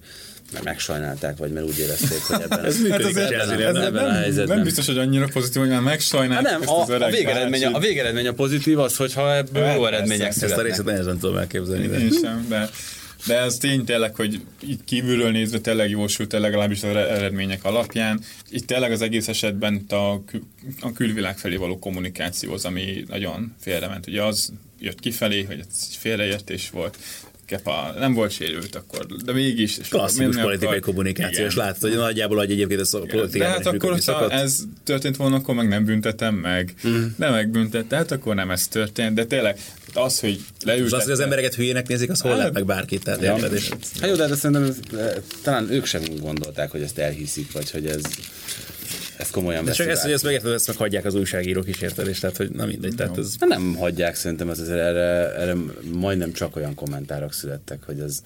mert megsajnálták, vagy mert úgy érezték, hogy ebben, ez hát azért, ebben, ez ebben nem, a helyzetben. Nem biztos, hogy annyira pozitív, hogy már megsajnálták hát nem, a, a, végeredmény, a, a végeredmény a pozitív az, hogyha ebből Hát jó persze, eredmények ezt Ezt a születnek. részét nehezen tudom elképzelni. Én sem, de, de ez tény tényleg, hogy itt kívülről nézve tényleg jósult el legalábbis az eredmények alapján. Itt tényleg az egész esetben a, kül, a külvilág felé való kommunikáció az, ami nagyon félrement. Ugye az jött kifelé, hogy ez félreértés volt, Kepa nem volt sérült akkor, de mégis. és Klasszikus politikai akar- kommunikáció, és látod, hogy nagyjából, hogy egyébként ez a De politikában hát akkor, működni ha szokott. ez történt volna, akkor meg nem büntetem meg. Mm. Nem megbüntet, tehát akkor nem ez történt. De tényleg az, hogy leültettek... És az, hogy az embereket hülyének nézik, az hol Hát- lett meg bárkit, tehát érted? És Hát jó, de, hát szerintem ez, eh, talán ők sem gondolták, hogy ezt elhiszik, vagy hogy ez, ez komolyan de csak veszik ezt, hogy ezt megérted, ezt meg hagyják az újságírók is, érted? És tehát, hogy nem mindegy, tehát ez... Hát Nem hagyják, szerintem az azért erre, erre majdnem csak olyan kommentárok születtek, hogy ez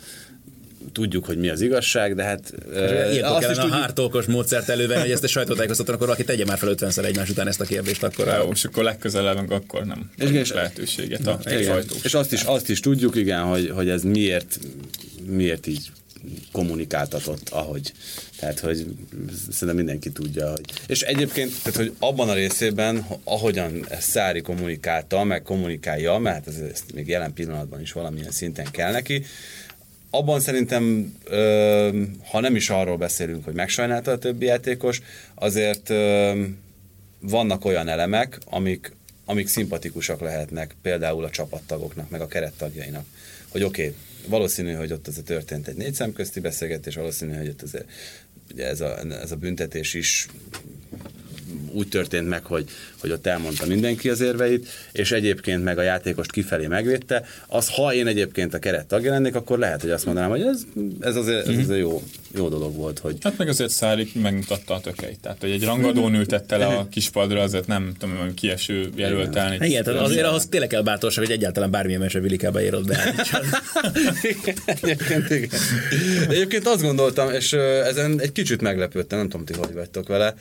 tudjuk, hogy mi az igazság, de hát eh, Ilyenkor azt is kellene a tudjuk, hártókos módszert elővenni, hogy ezt a sajtótájékoztatón, akkor valaki tegye már fel 50-szer egymás után ezt a kérdést, akkor Jó, és akkor legközelebb akkor nem És- lehetőséget a igen, sajtós. és azt is, azt is tudjuk, igen, hogy, hogy ez miért, miért így kommunikáltatott, ahogy. Tehát, hogy szerintem mindenki tudja, hogy... És egyébként, tehát, hogy abban a részében, ahogyan Szári kommunikálta, meg kommunikálja, mert hát ez, ez még jelen pillanatban is valamilyen szinten kell neki, abban szerintem, ö, ha nem is arról beszélünk, hogy megsajnálta a többi játékos, azért ö, vannak olyan elemek, amik, amik szimpatikusak lehetnek például a csapattagoknak, meg a kerettagjainak. Hogy oké, okay, valószínű, hogy ott azért történt egy négy szemközti beszélgetés, valószínű, hogy ott azért ugye ez a, ez a büntetés is úgy történt meg, hogy, hogy ott elmondta mindenki az érveit, és egyébként meg a játékost kifelé megvédte, az ha én egyébként a keret tagja lennék, akkor lehet, hogy azt mondanám, hogy ez, ez azért, ez azért jó, jó dolog volt, hogy Hát meg azért Szárik megmutatta a tökeit. Tehát, hogy egy rangadón ültette le a kispadra, azért nem tudom, kieső jelöltelni. Igen, tehát azért ahhoz tényleg kell bátorság, hogy egyáltalán bármilyen meccsre Vilikába érod be. Egyébként, igen. Egyébként azt gondoltam, és ezen egy kicsit meglepődtem, nem tudom, ti hogy vagytok vele,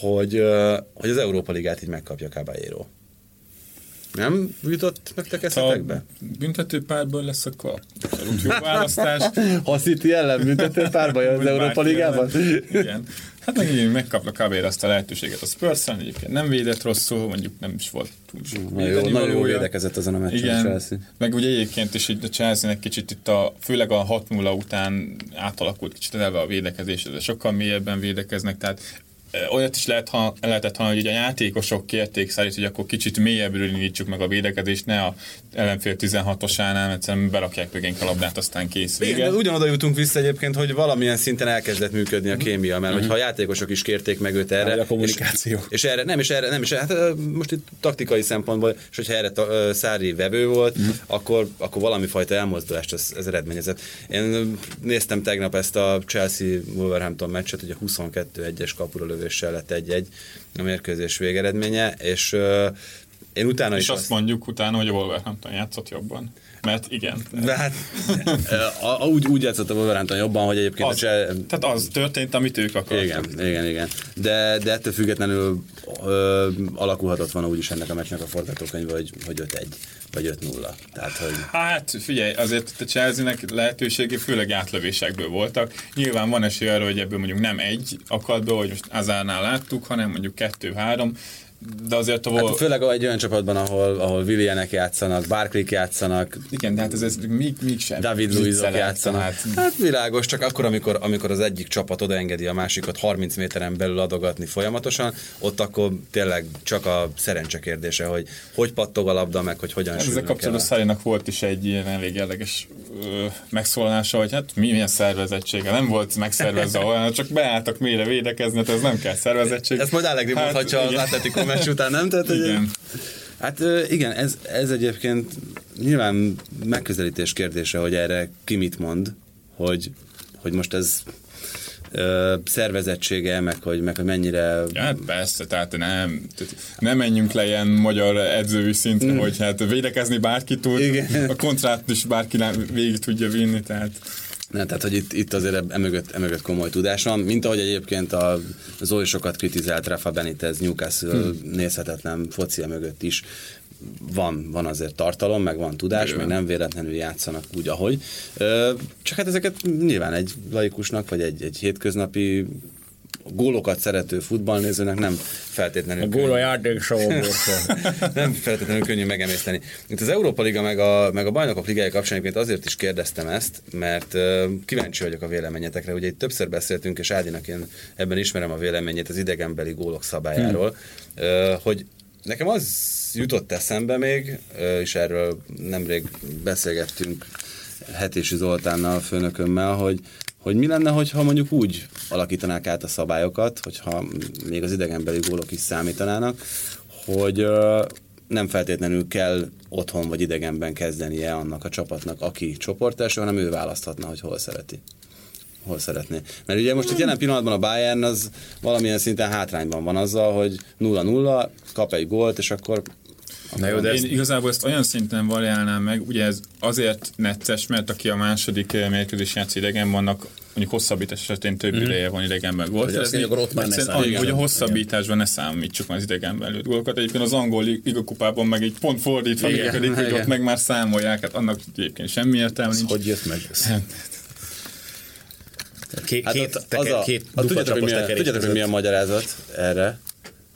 hogy, hogy az Európa Ligát így megkapja Caballero. Nem jutott nektek Ha eszetekbe? büntető párból lesz, akkor abszolút jó választás. Ha City ellen büntető párba jön az Európa Ligában? Igen. Hát meg így megkapta kb. azt a lehetőséget a spurs egyébként nem védett rosszul, mondjuk nem is volt túl sok Nagyon jó, nagyon jó valója. védekezett ezen a meccsen a Igen, Chelsea. meg ugye egyébként is így a Chelsea-nek kicsit itt a, főleg a 6-0 után átalakult kicsit eleve a védekezés, de sokkal mélyebben védekeznek, tehát olyat is lehet, ha, lehetett hallani, hogy a játékosok kérték szerint, hogy akkor kicsit mélyebbről indítsuk meg a védekezést, ne a ellenfél 16-osánál, egyszerűen berakják mögénk a labdát, aztán kész Igen, de ugyanoda jutunk vissza egyébként, hogy valamilyen szinten elkezdett működni a kémia, mert hogyha a játékosok is kérték meg őt erre. Vagy a kommunikáció. És, és erre, nem, és erre, nem, és hát most itt taktikai szempontból, és hogyha erre ta, Szári vevő volt, akkor, akkor valami fajta elmozdulást ez, ez eredményezett. Én néztem tegnap ezt a Chelsea-Wolverhampton meccset, ugye 22-1-es kapura lövéssel lett 1-1 a mérkőzés végeredménye, és én utána És is azt mondjuk utána, hogy a Wolverhampton játszott jobban. Mert igen. de hát a, a, úgy, úgy játszott a Wolverhampton jobban, hogy egyébként Az, Chelsea, tehát az történt, amit ők akartak. igen, igen, igen. De, de ettől függetlenül ö, alakulhatott volna úgyis ennek a meccsnek a forgatókönyve, hogy, hogy 5-1, vagy 5-0. Tehát, hogy Hát figyelj, azért a Chelsea-nek lehetőségi főleg átlövésekből voltak. Nyilván van esély arra, hogy ebből mondjuk nem egy akad be, hogy most Azárnál láttuk, hanem mondjuk kettő-három, de azért a hát főleg egy olyan csapatban, ahol, ahol Willianek játszanak, Barclayk játszanak, Igen, de hát ez, ez még, még sem. David Luizok játszanak. tehát- Hát világos, csak akkor, amikor, amikor az egyik csapat odaengedi a másikat 30 méteren belül adogatni folyamatosan, ott akkor tényleg csak a szerencse kérdése, hogy hogy pattog a labda, meg hogy hogyan Hát ezzel kapcsolatban Szárinak volt is egy ilyen elég érdekes ö, megszólalása, hogy hát mi- milyen szervezettsége. Nem volt megszervezve olyan, csak beálltak mélyre védekezni, hát ez nem kell szervezettség. Ezt majd Allegri Hát, mondhatja az. Atletico meccs után, nem? Tehát, hogy- Igen. Hát ö, igen, ez, ez egyébként nyilván megközelítés kérdése, hogy erre ki mit mond, hogy, hogy most ez ö, szervezettsége, meg hogy, meg hogy mennyire Ja, hát persze, tehát nem, tehát nem menjünk le ilyen magyar edzői szintre, hogy hát védekezni bárki tud, Igen. a kontrát is bárki végig tudja vinni, tehát Nem, tehát, hogy itt, itt azért emögött, emögött komoly tudás van, mint ahogy egyébként a Zoli sokat kritizált Rafa Benitez Newcastle hmm. nézhetetlen focia mögött is van, van azért tartalom, meg van tudás, Bőven. meg nem véletlenül játszanak úgy, ahogy. Csak hát ezeket nyilván egy laikusnak, vagy egy, egy hétköznapi gólokat szerető futballnézőnek nem feltétlenül A gól a játék nem feltétlenül könnyű megemészteni. Itt az Európa Liga meg a, meg a Bajnokok Ligája kapcsán egyébként azért is kérdeztem ezt, mert uh, kíváncsi vagyok a véleményetekre. Ugye itt többször beszéltünk, és Ádinak én ebben ismerem a véleményét az idegenbeli gólok szabályáról, hmm. uh, hogy nekem az jutott eszembe még, uh, és erről nemrég beszélgettünk Hetési Zoltánnal, a főnökömmel, hogy hogy mi lenne, hogyha mondjuk úgy alakítanák át a szabályokat, hogyha még az idegenbeli gólok is számítanának, hogy nem feltétlenül kell otthon vagy idegenben kezdenie annak a csapatnak, aki csoportelső, hanem ő választhatna, hogy hol szereti. Hol szeretné. Mert ugye most itt jelen pillanatban a Bayern az valamilyen szinten hátrányban van azzal, hogy 0-0, kap egy gólt, és akkor Na jó, de Én ez, igazából ezt olyan szinten variálnám meg, ugye ez azért necces, mert aki a második eh, mérkőzés játsz idegen vannak, mondjuk hosszabbítás esetén több mm. ideje van idegenben gólt. Hogy azt ott már ne számítsuk. annyi, hogy a Igen. hosszabbításban ne számítsuk már az idegenben lőtt gólokat. Egyébként az angol ligakupában meg egy pont fordítva Igen, működik, hogy igen. ott meg már számolják, hát annak egyébként semmi értelme nincs. hogy jött meg? Ez? Két, Hát két, ott teke, az a, két a, dupla tudjátok, hogy milyen, tudjátok, hogy milyen magyarázat erre,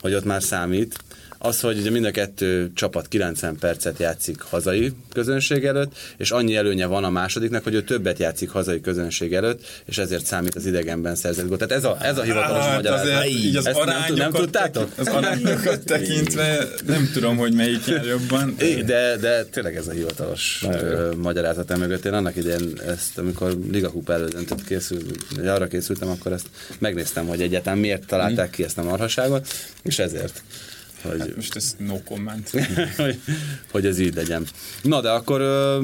hogy ott már számít. Az, hogy ugye mind a kettő csapat 90 percet játszik hazai közönség előtt, és annyi előnye van a másodiknak, hogy ő többet játszik hazai közönség előtt, és ezért számít az idegenben szerzett gól. Tehát ez a, ez a hivatalos Hát magyarázat. azért így az Ezt nem, tud- nem tudtátok? Az arányokat tekintve nem tudom, hogy melyik jár jobban. É, de, de tényleg ez a hivatalos magyarázat emögött. Én annak idején ezt, amikor Liga Kupa elődöntött készült, arra készültem, akkor ezt megnéztem, hogy egyáltalán miért találták ki ezt a marhaságot. És ezért. Hogy, Hát most ez no comment. hogy, hogy ez így legyen. Na, de akkor ö,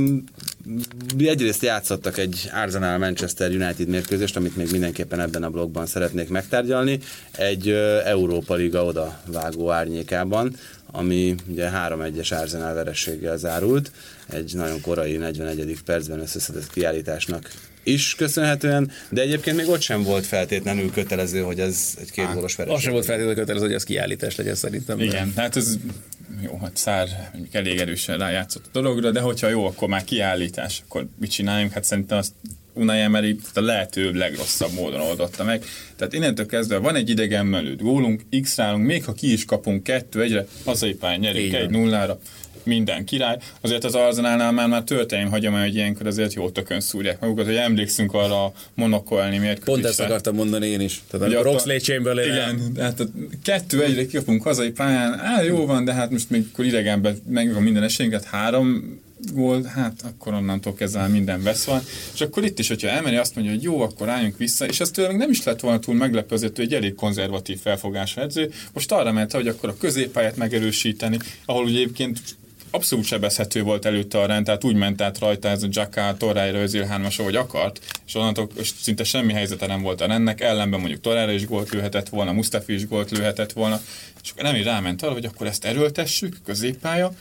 egyrészt játszottak egy Arsenal Manchester United mérkőzést, amit még mindenképpen ebben a blogban szeretnék megtárgyalni, egy ö, Európa Liga oda vágó árnyékában, ami ugye 3-1-es Arsenal verességgel zárult, egy nagyon korai 41. percben összeszedett kiállításnak is köszönhetően, de egyébként még ott sem volt feltétlenül kötelező, hogy ez egy két gólos vereség. Az sem volt feltétlenül kötelező, hogy ez kiállítás legyen szerintem. de- Igen, hát ez jó, hát Szár elég erősen rájátszott a dologra, de hogyha jó, akkor már kiállítás, akkor mit csináljunk? Hát szerintem azt Unai Emery a lehető legrosszabb módon oldotta meg. Tehát innentől kezdve van egy idegen mellőtt gólunk, x rálunk, még ha ki is kapunk kettő egyre, hazai pályán nyerünk egy nullára, minden király. Azért az Arzenálnál már, már történelmi hagyomány, hogy ilyenkor azért jó tökön szúrják magukat, hogy emlékszünk arra a Monaco elleni mérkőzésre. Pont ezt akartam mondani én is. Tehát Ugye a Roxley Chamberlain Igen, hát a kettő egyre kikapunk hazai pályán, á, jó van, de hát most még akkor idegenben meg van minden esélyünk, hát három gól, hát akkor onnantól kezdve minden vesz van. És akkor itt is, hogyha elmeri azt mondja, hogy jó, akkor álljunk vissza, és ez tőle nem is lett volna túl meglepő, azért ő egy elég konzervatív felfogású edző. Most arra ment, hogy akkor a középpályát megerősíteni, ahol ugye egyébként abszolút sebezhető volt előtte a rend, tehát úgy ment át rajta ez a Jacka, Torreira, Özil hármas, ahogy akart, és onnantól és szinte semmi helyzete nem volt a rendnek, ellenben mondjuk Torreira is gólt lőhetett volna, Mustafi is gólt lőhetett volna, és akkor nem így ráment arra, hogy akkor ezt erőltessük, középpálya,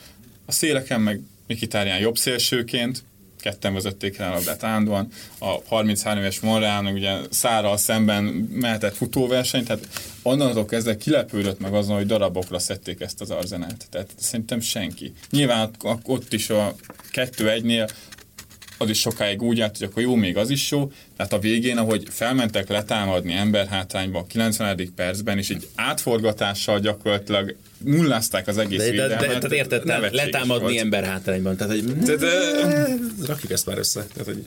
a széleken meg Mikitárján jobb szélsőként, ketten vezették el a labdát állandóan, a 33 éves Monrealnak ugye Szárral szemben mehetett futóverseny, tehát onnantól kezdve kilepődött meg azon, hogy darabokra szedték ezt az arzenát. Tehát szerintem senki. Nyilván ott is a 2-1-nél az is sokáig úgy állt, hogy akkor jó, még az is jó. Tehát a végén, ahogy felmentek letámadni emberhátrányba a 90. percben, és egy átforgatással gyakorlatilag nullázták az egész De, de, de, védelmet. tehát érted, tehát letámadni volt. ember hátrányban. Tehát, hogy De, de, rakjuk ezt már össze. Tehát, hogy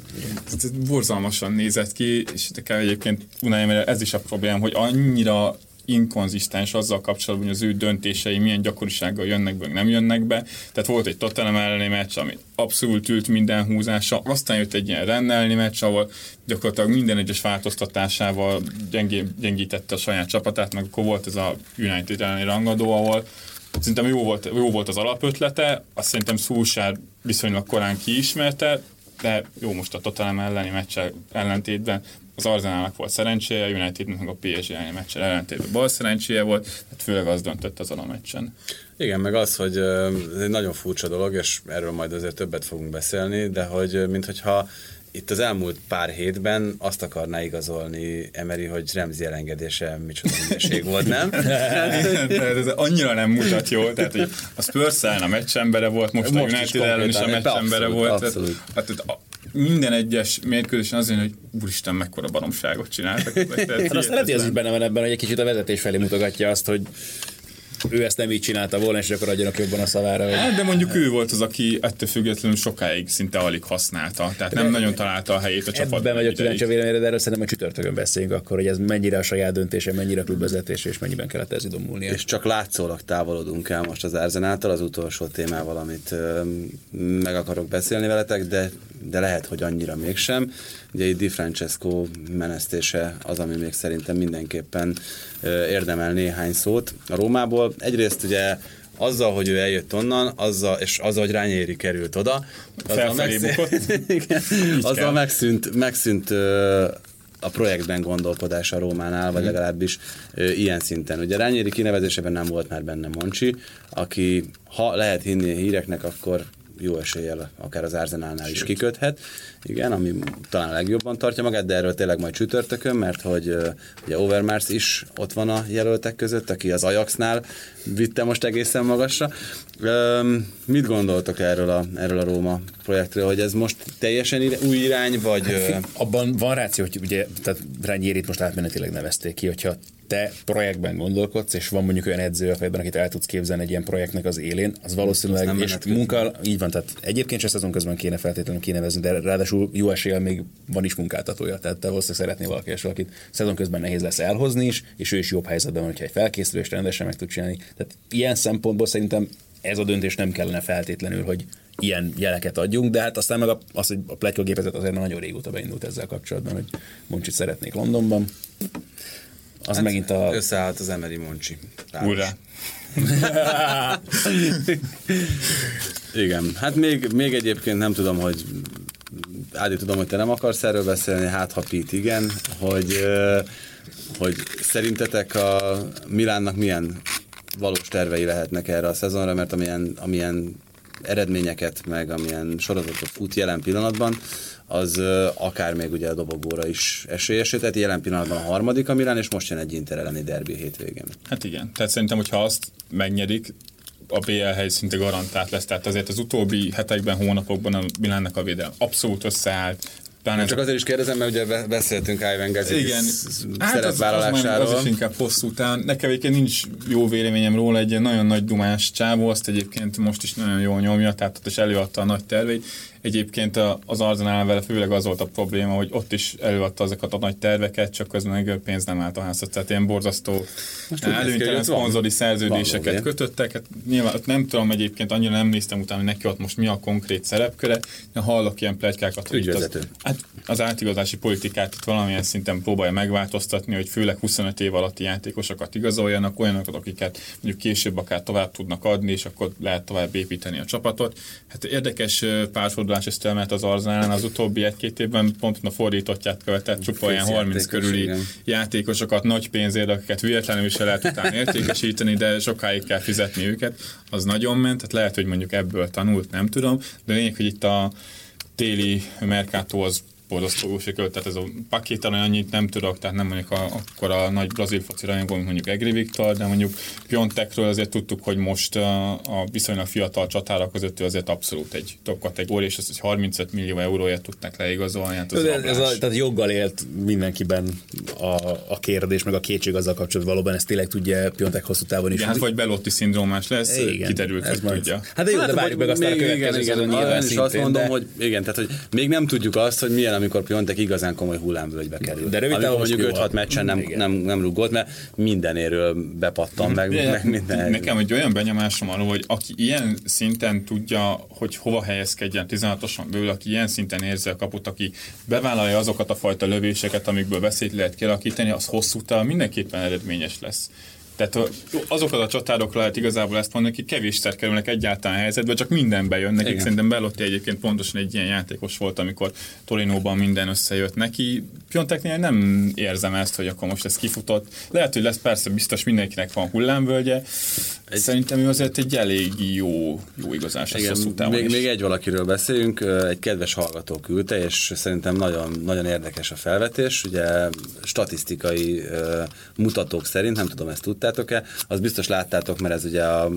ez borzalmasan nézett ki, és nekem egyébként Unai ez is a probléma, hogy annyira inkonzisztens azzal kapcsolatban, hogy az ő döntései milyen gyakorisággal jönnek be, nem jönnek be. Tehát volt egy Tottenham elleni meccs, ami abszolút ült minden húzása, aztán jött egy ilyen Rennes meccs, ahol gyakorlatilag minden egyes változtatásával gyengé, gyengítette a saját csapatát, meg akkor volt ez a United elleni rangadó, ahol Szerintem jó volt, jó volt az alapötlete, azt szerintem Szulsár viszonylag korán kiismerte, de jó most a Tottenham elleni meccsel ellentétben az Arsenalnak volt szerencséje, a Unitednek a PSG elleni meccsel ellentétben bal szerencséje volt, tehát főleg az döntött azon a meccsen. Igen, meg az, hogy ez egy nagyon furcsa dolog, és erről majd azért többet fogunk beszélni, de hogy minthogyha itt az elmúlt pár hétben azt akarná igazolni Emery, hogy Remzi elengedése micsoda hülyeség volt, nem? Tehát ez annyira nem mutat jól, tehát hogy a Spurs a meccsembere volt, most, Most a United ellen is a meccsembere abszolút, volt. abszolút. Tehát, hát, minden egyes mérkőzésen azért, hogy úristen, mekkora baromságot csináltak. Tehát Hát azt lehet, hogy az is benne van ebben, hogy egy kicsit a vezetés felé mutogatja azt, hogy ő ezt nem így csinálta volna, és akkor adjanak jobban a szavára. Hogy... Hát, de mondjuk ő volt az, aki ettől függetlenül sokáig szinte alig használta, tehát nem nagyon találta a helyét a csapatban. Ebben vagyok egy kíváncsi a véleményre, de erről szerintem a csütörtökön beszéljünk akkor, hogy ez mennyire a saját döntése, mennyire a klubvezetése, és mennyiben kellett ez idomulnia. És csak látszólag távolodunk el most az Arzenáltól, az utolsó témával, amit meg akarok beszélni veletek, de, de lehet, hogy annyira mégsem. Ugye itt Di Francesco menesztése az, ami még szerintem mindenképpen érdemel néhány szót a Rómából. Egyrészt ugye azzal, hogy ő eljött onnan, azzal, és azzal, hogy Rányéri került oda, azzal. Igen, azzal megszűnt, megszűnt a projektben gondolkodás a Rómánál, vagy legalábbis ö, ilyen szinten. Ugye Rányéri kinevezésében nem volt már benne Moncsi, aki, ha lehet hinni a híreknek, akkor jó eséllyel akár az Arzenálnál is kiköthet, igen, ami talán legjobban tartja magát, de erről tényleg majd csütörtökön, mert hogy ugye Overmars is ott van a jelöltek között, aki az Ajaxnál vitte most egészen magasra. Mit gondoltok erről a, erről a Róma projektről, hogy ez most teljesen új irány, vagy... ö, Abban van ráció, hogy ugye, tehát Rányérit most átmenetileg nevezték ki, hogyha te projektben gondolkodsz, és van mondjuk olyan edző a fejedben, akit el tudsz képzelni egy ilyen projektnek az élén, az valószínűleg, nem és munka, így van, tehát egyébként se szezon közben kéne feltétlenül kinevezni, de ráadásul jó eséllyel még van is munkáltatója, tehát te valószínűleg szeretnél valaki, és valakit szezon közben nehéz lesz elhozni is, és ő is jobb helyzetben van, hogyha egy felkészülést rendesen meg tud csinálni. Tehát ilyen szempontból szerintem ez a döntés nem kellene feltétlenül, hogy ilyen jeleket adjunk, de hát aztán meg a- az, hogy a pletykagépezet azért már nagyon régóta beindult ezzel kapcsolatban, hogy Moncsit szeretnék Londonban. Az hát megint a... Összeállt az Emery Moncsi. Ura. Igen, hát még, még egyébként nem tudom, hogy Ádi, tudom, hogy te nem akarsz erről beszélni, hát ha Pít igen, hogy, hogy szerintetek a Milánnak milyen valós tervei lehetnek erre a szezonra, mert amilyen, amilyen eredményeket, meg amilyen sorozatot fut jelen pillanatban, az akár még ugye a dobogóra is esélyes, tehát jelen pillanatban a harmadik a Milán, és most jön egy Inter elleni derbi hétvégén. Hát igen, tehát szerintem, hogyha azt megnyerik, a BL hely szinte garantált lesz, tehát azért az utóbbi hetekben, hónapokban a Milánnak a védelem abszolút összeállt, Pláne csak azért is kérdezem, mert ugye beszéltünk Ivan Gazzi Igen, szerepvállalásáról. Hát az, az, az is inkább hosszú után. Nekem egyébként nincs jó véleményem róla, egy nagyon nagy dumás csávó, azt egyébként most is nagyon jól nyomja, tehát ott is előadta a nagy terveit. Egyébként az Arzenál vele főleg az volt a probléma, hogy ott is előadta azokat a nagy terveket, csak közben meg pénz nem állt a házat. Tehát ilyen borzasztó előnytelen szponzori szerződéseket van, kötöttek. Hát nyilván nem tudom egyébként, annyira nem néztem utána, hogy neki ott most mi a konkrét szerepköre, de hallok ilyen plegykákat, hogy az, hát az átigazási politikát itt valamilyen szinten próbálja megváltoztatni, hogy főleg 25 év alatti játékosokat igazoljanak, olyanokat, akiket mondjuk később akár tovább tudnak adni, és akkor lehet tovább építeni a csapatot. Hát érdekes párfordulás Manchester mert az Arzenálán az utóbbi egy-két évben pont a fordítottját követett, csupa olyan 30 körüli igen. játékosokat nagy pénzért, akiket véletlenül is lehet utána értékesíteni, de sokáig kell fizetni őket, az nagyon ment, tehát lehet, hogy mondjuk ebből tanult, nem tudom, de lényeg, hogy itt a téli Mercato az borzasztó jó sikerült, tehát ez a pakétan annyit nem tudok, tehát nem mondjuk a, akkor a nagy brazil foci rajongó, mint mondjuk Egri Viktor, de mondjuk Piontekről azért tudtuk, hogy most a, a viszonylag fiatal csatára között ő azért abszolút egy top kategória, és ezt egy 35 millió euróért tudták leigazolni. Hát ez, ez a, tehát joggal élt mindenkiben a, a kérdés, meg a kétség azzal kapcsolatban valóban ezt tényleg tudja Piontek hosszú távon is. Igen, hát vagy Belotti szindrómás lesz, igen, kiderült, hogy majd. tudja. Hát de jó, hát, de várjuk meg azt a következő igen, igen, igen, igen, azt mondom, hogy igen, tehát hogy még nem tudjuk azt, hogy milyen amikor Piontek igazán komoly hullámvölgybe kerül. De rövid távon mondjuk 5-6 meccsen nem, nem, nem rúgott, mert mindenéről bepattan meg, de, meg minden. Nekem egy olyan benyomásom arról, hogy aki ilyen szinten tudja, hogy hova helyezkedjen 16-osan belül, aki ilyen szinten érzi a kaput, aki bevállalja azokat a fajta lövéseket, amikből veszélyt lehet kialakítani, az hosszú távon mindenképpen eredményes lesz. Tehát azokat a csatárok lehet igazából ezt mondani, akik kevésszer kerülnek egyáltalán helyzetbe, csak minden bejön nekik. Igen. Szerintem Belotti egyébként pontosan egy ilyen játékos volt, amikor Torinóban minden összejött neki. Pionteknél nem érzem ezt, hogy akkor most ez kifutott. Lehet, hogy lesz persze biztos mindenkinek van hullámvölgye. Egy... Szerintem ő azért egy elég jó, jó igazás. Igen, még, még egy valakiről beszéljünk, egy kedves hallgató küldte, és szerintem nagyon, nagyon érdekes a felvetés. Ugye statisztikai mutatók szerint, nem tudom, ezt tudta, láttátok-e, az biztos láttátok, mert ez ugye a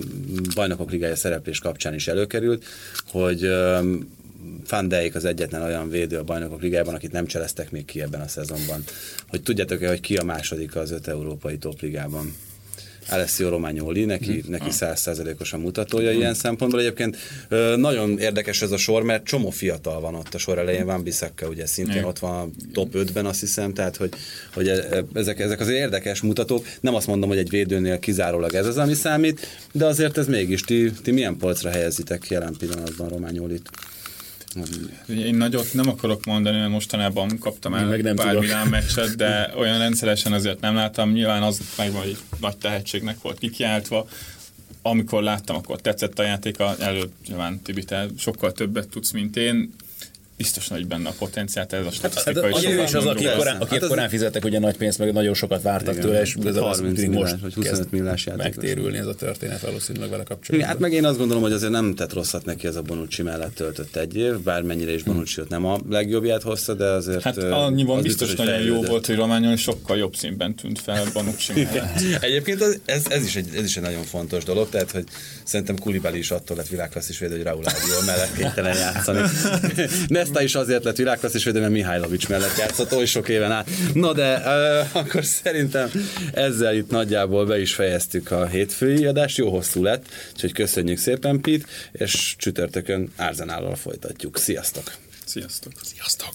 bajnokok ligája szereplés kapcsán is előkerült, hogy Van az egyetlen olyan védő a bajnokok ligájában, akit nem cseleztek még ki ebben a szezonban. Hogy tudjátok-e, hogy ki a második az öt európai topligában? Alessio Romagnoli, neki, hmm. neki százszerzelékosan mutatója hmm. ilyen szempontból. Egyébként nagyon érdekes ez a sor, mert csomó fiatal van ott a sor elején, Van Bissaka ugye szintén ott van a top 5-ben azt hiszem, tehát hogy, hogy e, e, ezek, ezek az érdekes mutatók. Nem azt mondom, hogy egy védőnél kizárólag ez az, ami számít, de azért ez mégis, ti, ti milyen polcra helyezitek jelen pillanatban Romagnolit? Én nagyot nem akarok mondani, mert mostanában kaptam el meg nem pár Milán meccset, de olyan rendszeresen azért nem láttam. Nyilván az meg hogy nagy tehetségnek volt kikiáltva. Amikor láttam, akkor tetszett a játéka. Előbb nyilván Tibi, te sokkal többet tudsz, mint én biztos nagy benne a potenciált, ez a statisztika hát, is. Ő is az, aki korán, aki hát korán fizettek ugye nagy pénzt, meg nagyon sokat vártak igen, tőle, és ez az tűnik most vagy 25 millás megtérülni ez a történet valószínűleg vele kapcsolatban. Hát meg én azt gondolom, hogy azért nem tett rosszat neki ez a Bonucci mellett töltött egy év, bármennyire is Bonucci nem a legjobbját hozta, de azért... Hát annyiban biztos, biztos nagyon jó volt, hogy Rományon sokkal jobb színben tűnt fel Bonucci mellett. Egyébként ez, ez, is egy, ez is egy nagyon fontos dolog, tehát hogy szerintem Kulibali is attól lett világklasszis védő, hogy Raúl mellett kénytelen játszani. Nesta is azért lett világklasszis védő, mert Mihajlovics mellett játszott oly sok éven át. Na de uh, akkor szerintem ezzel itt nagyjából be is fejeztük a hétfői adást, jó hosszú lett, úgyhogy köszönjük szépen Pit, és csütörtökön Árzenállal folytatjuk. Sziasztok! Sziasztok! Sziasztok!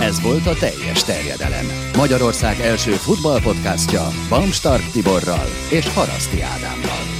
Ez volt a teljes terjedelem. Magyarország első futballpodcastja Bamstark Tiborral és Haraszti Ádámmal.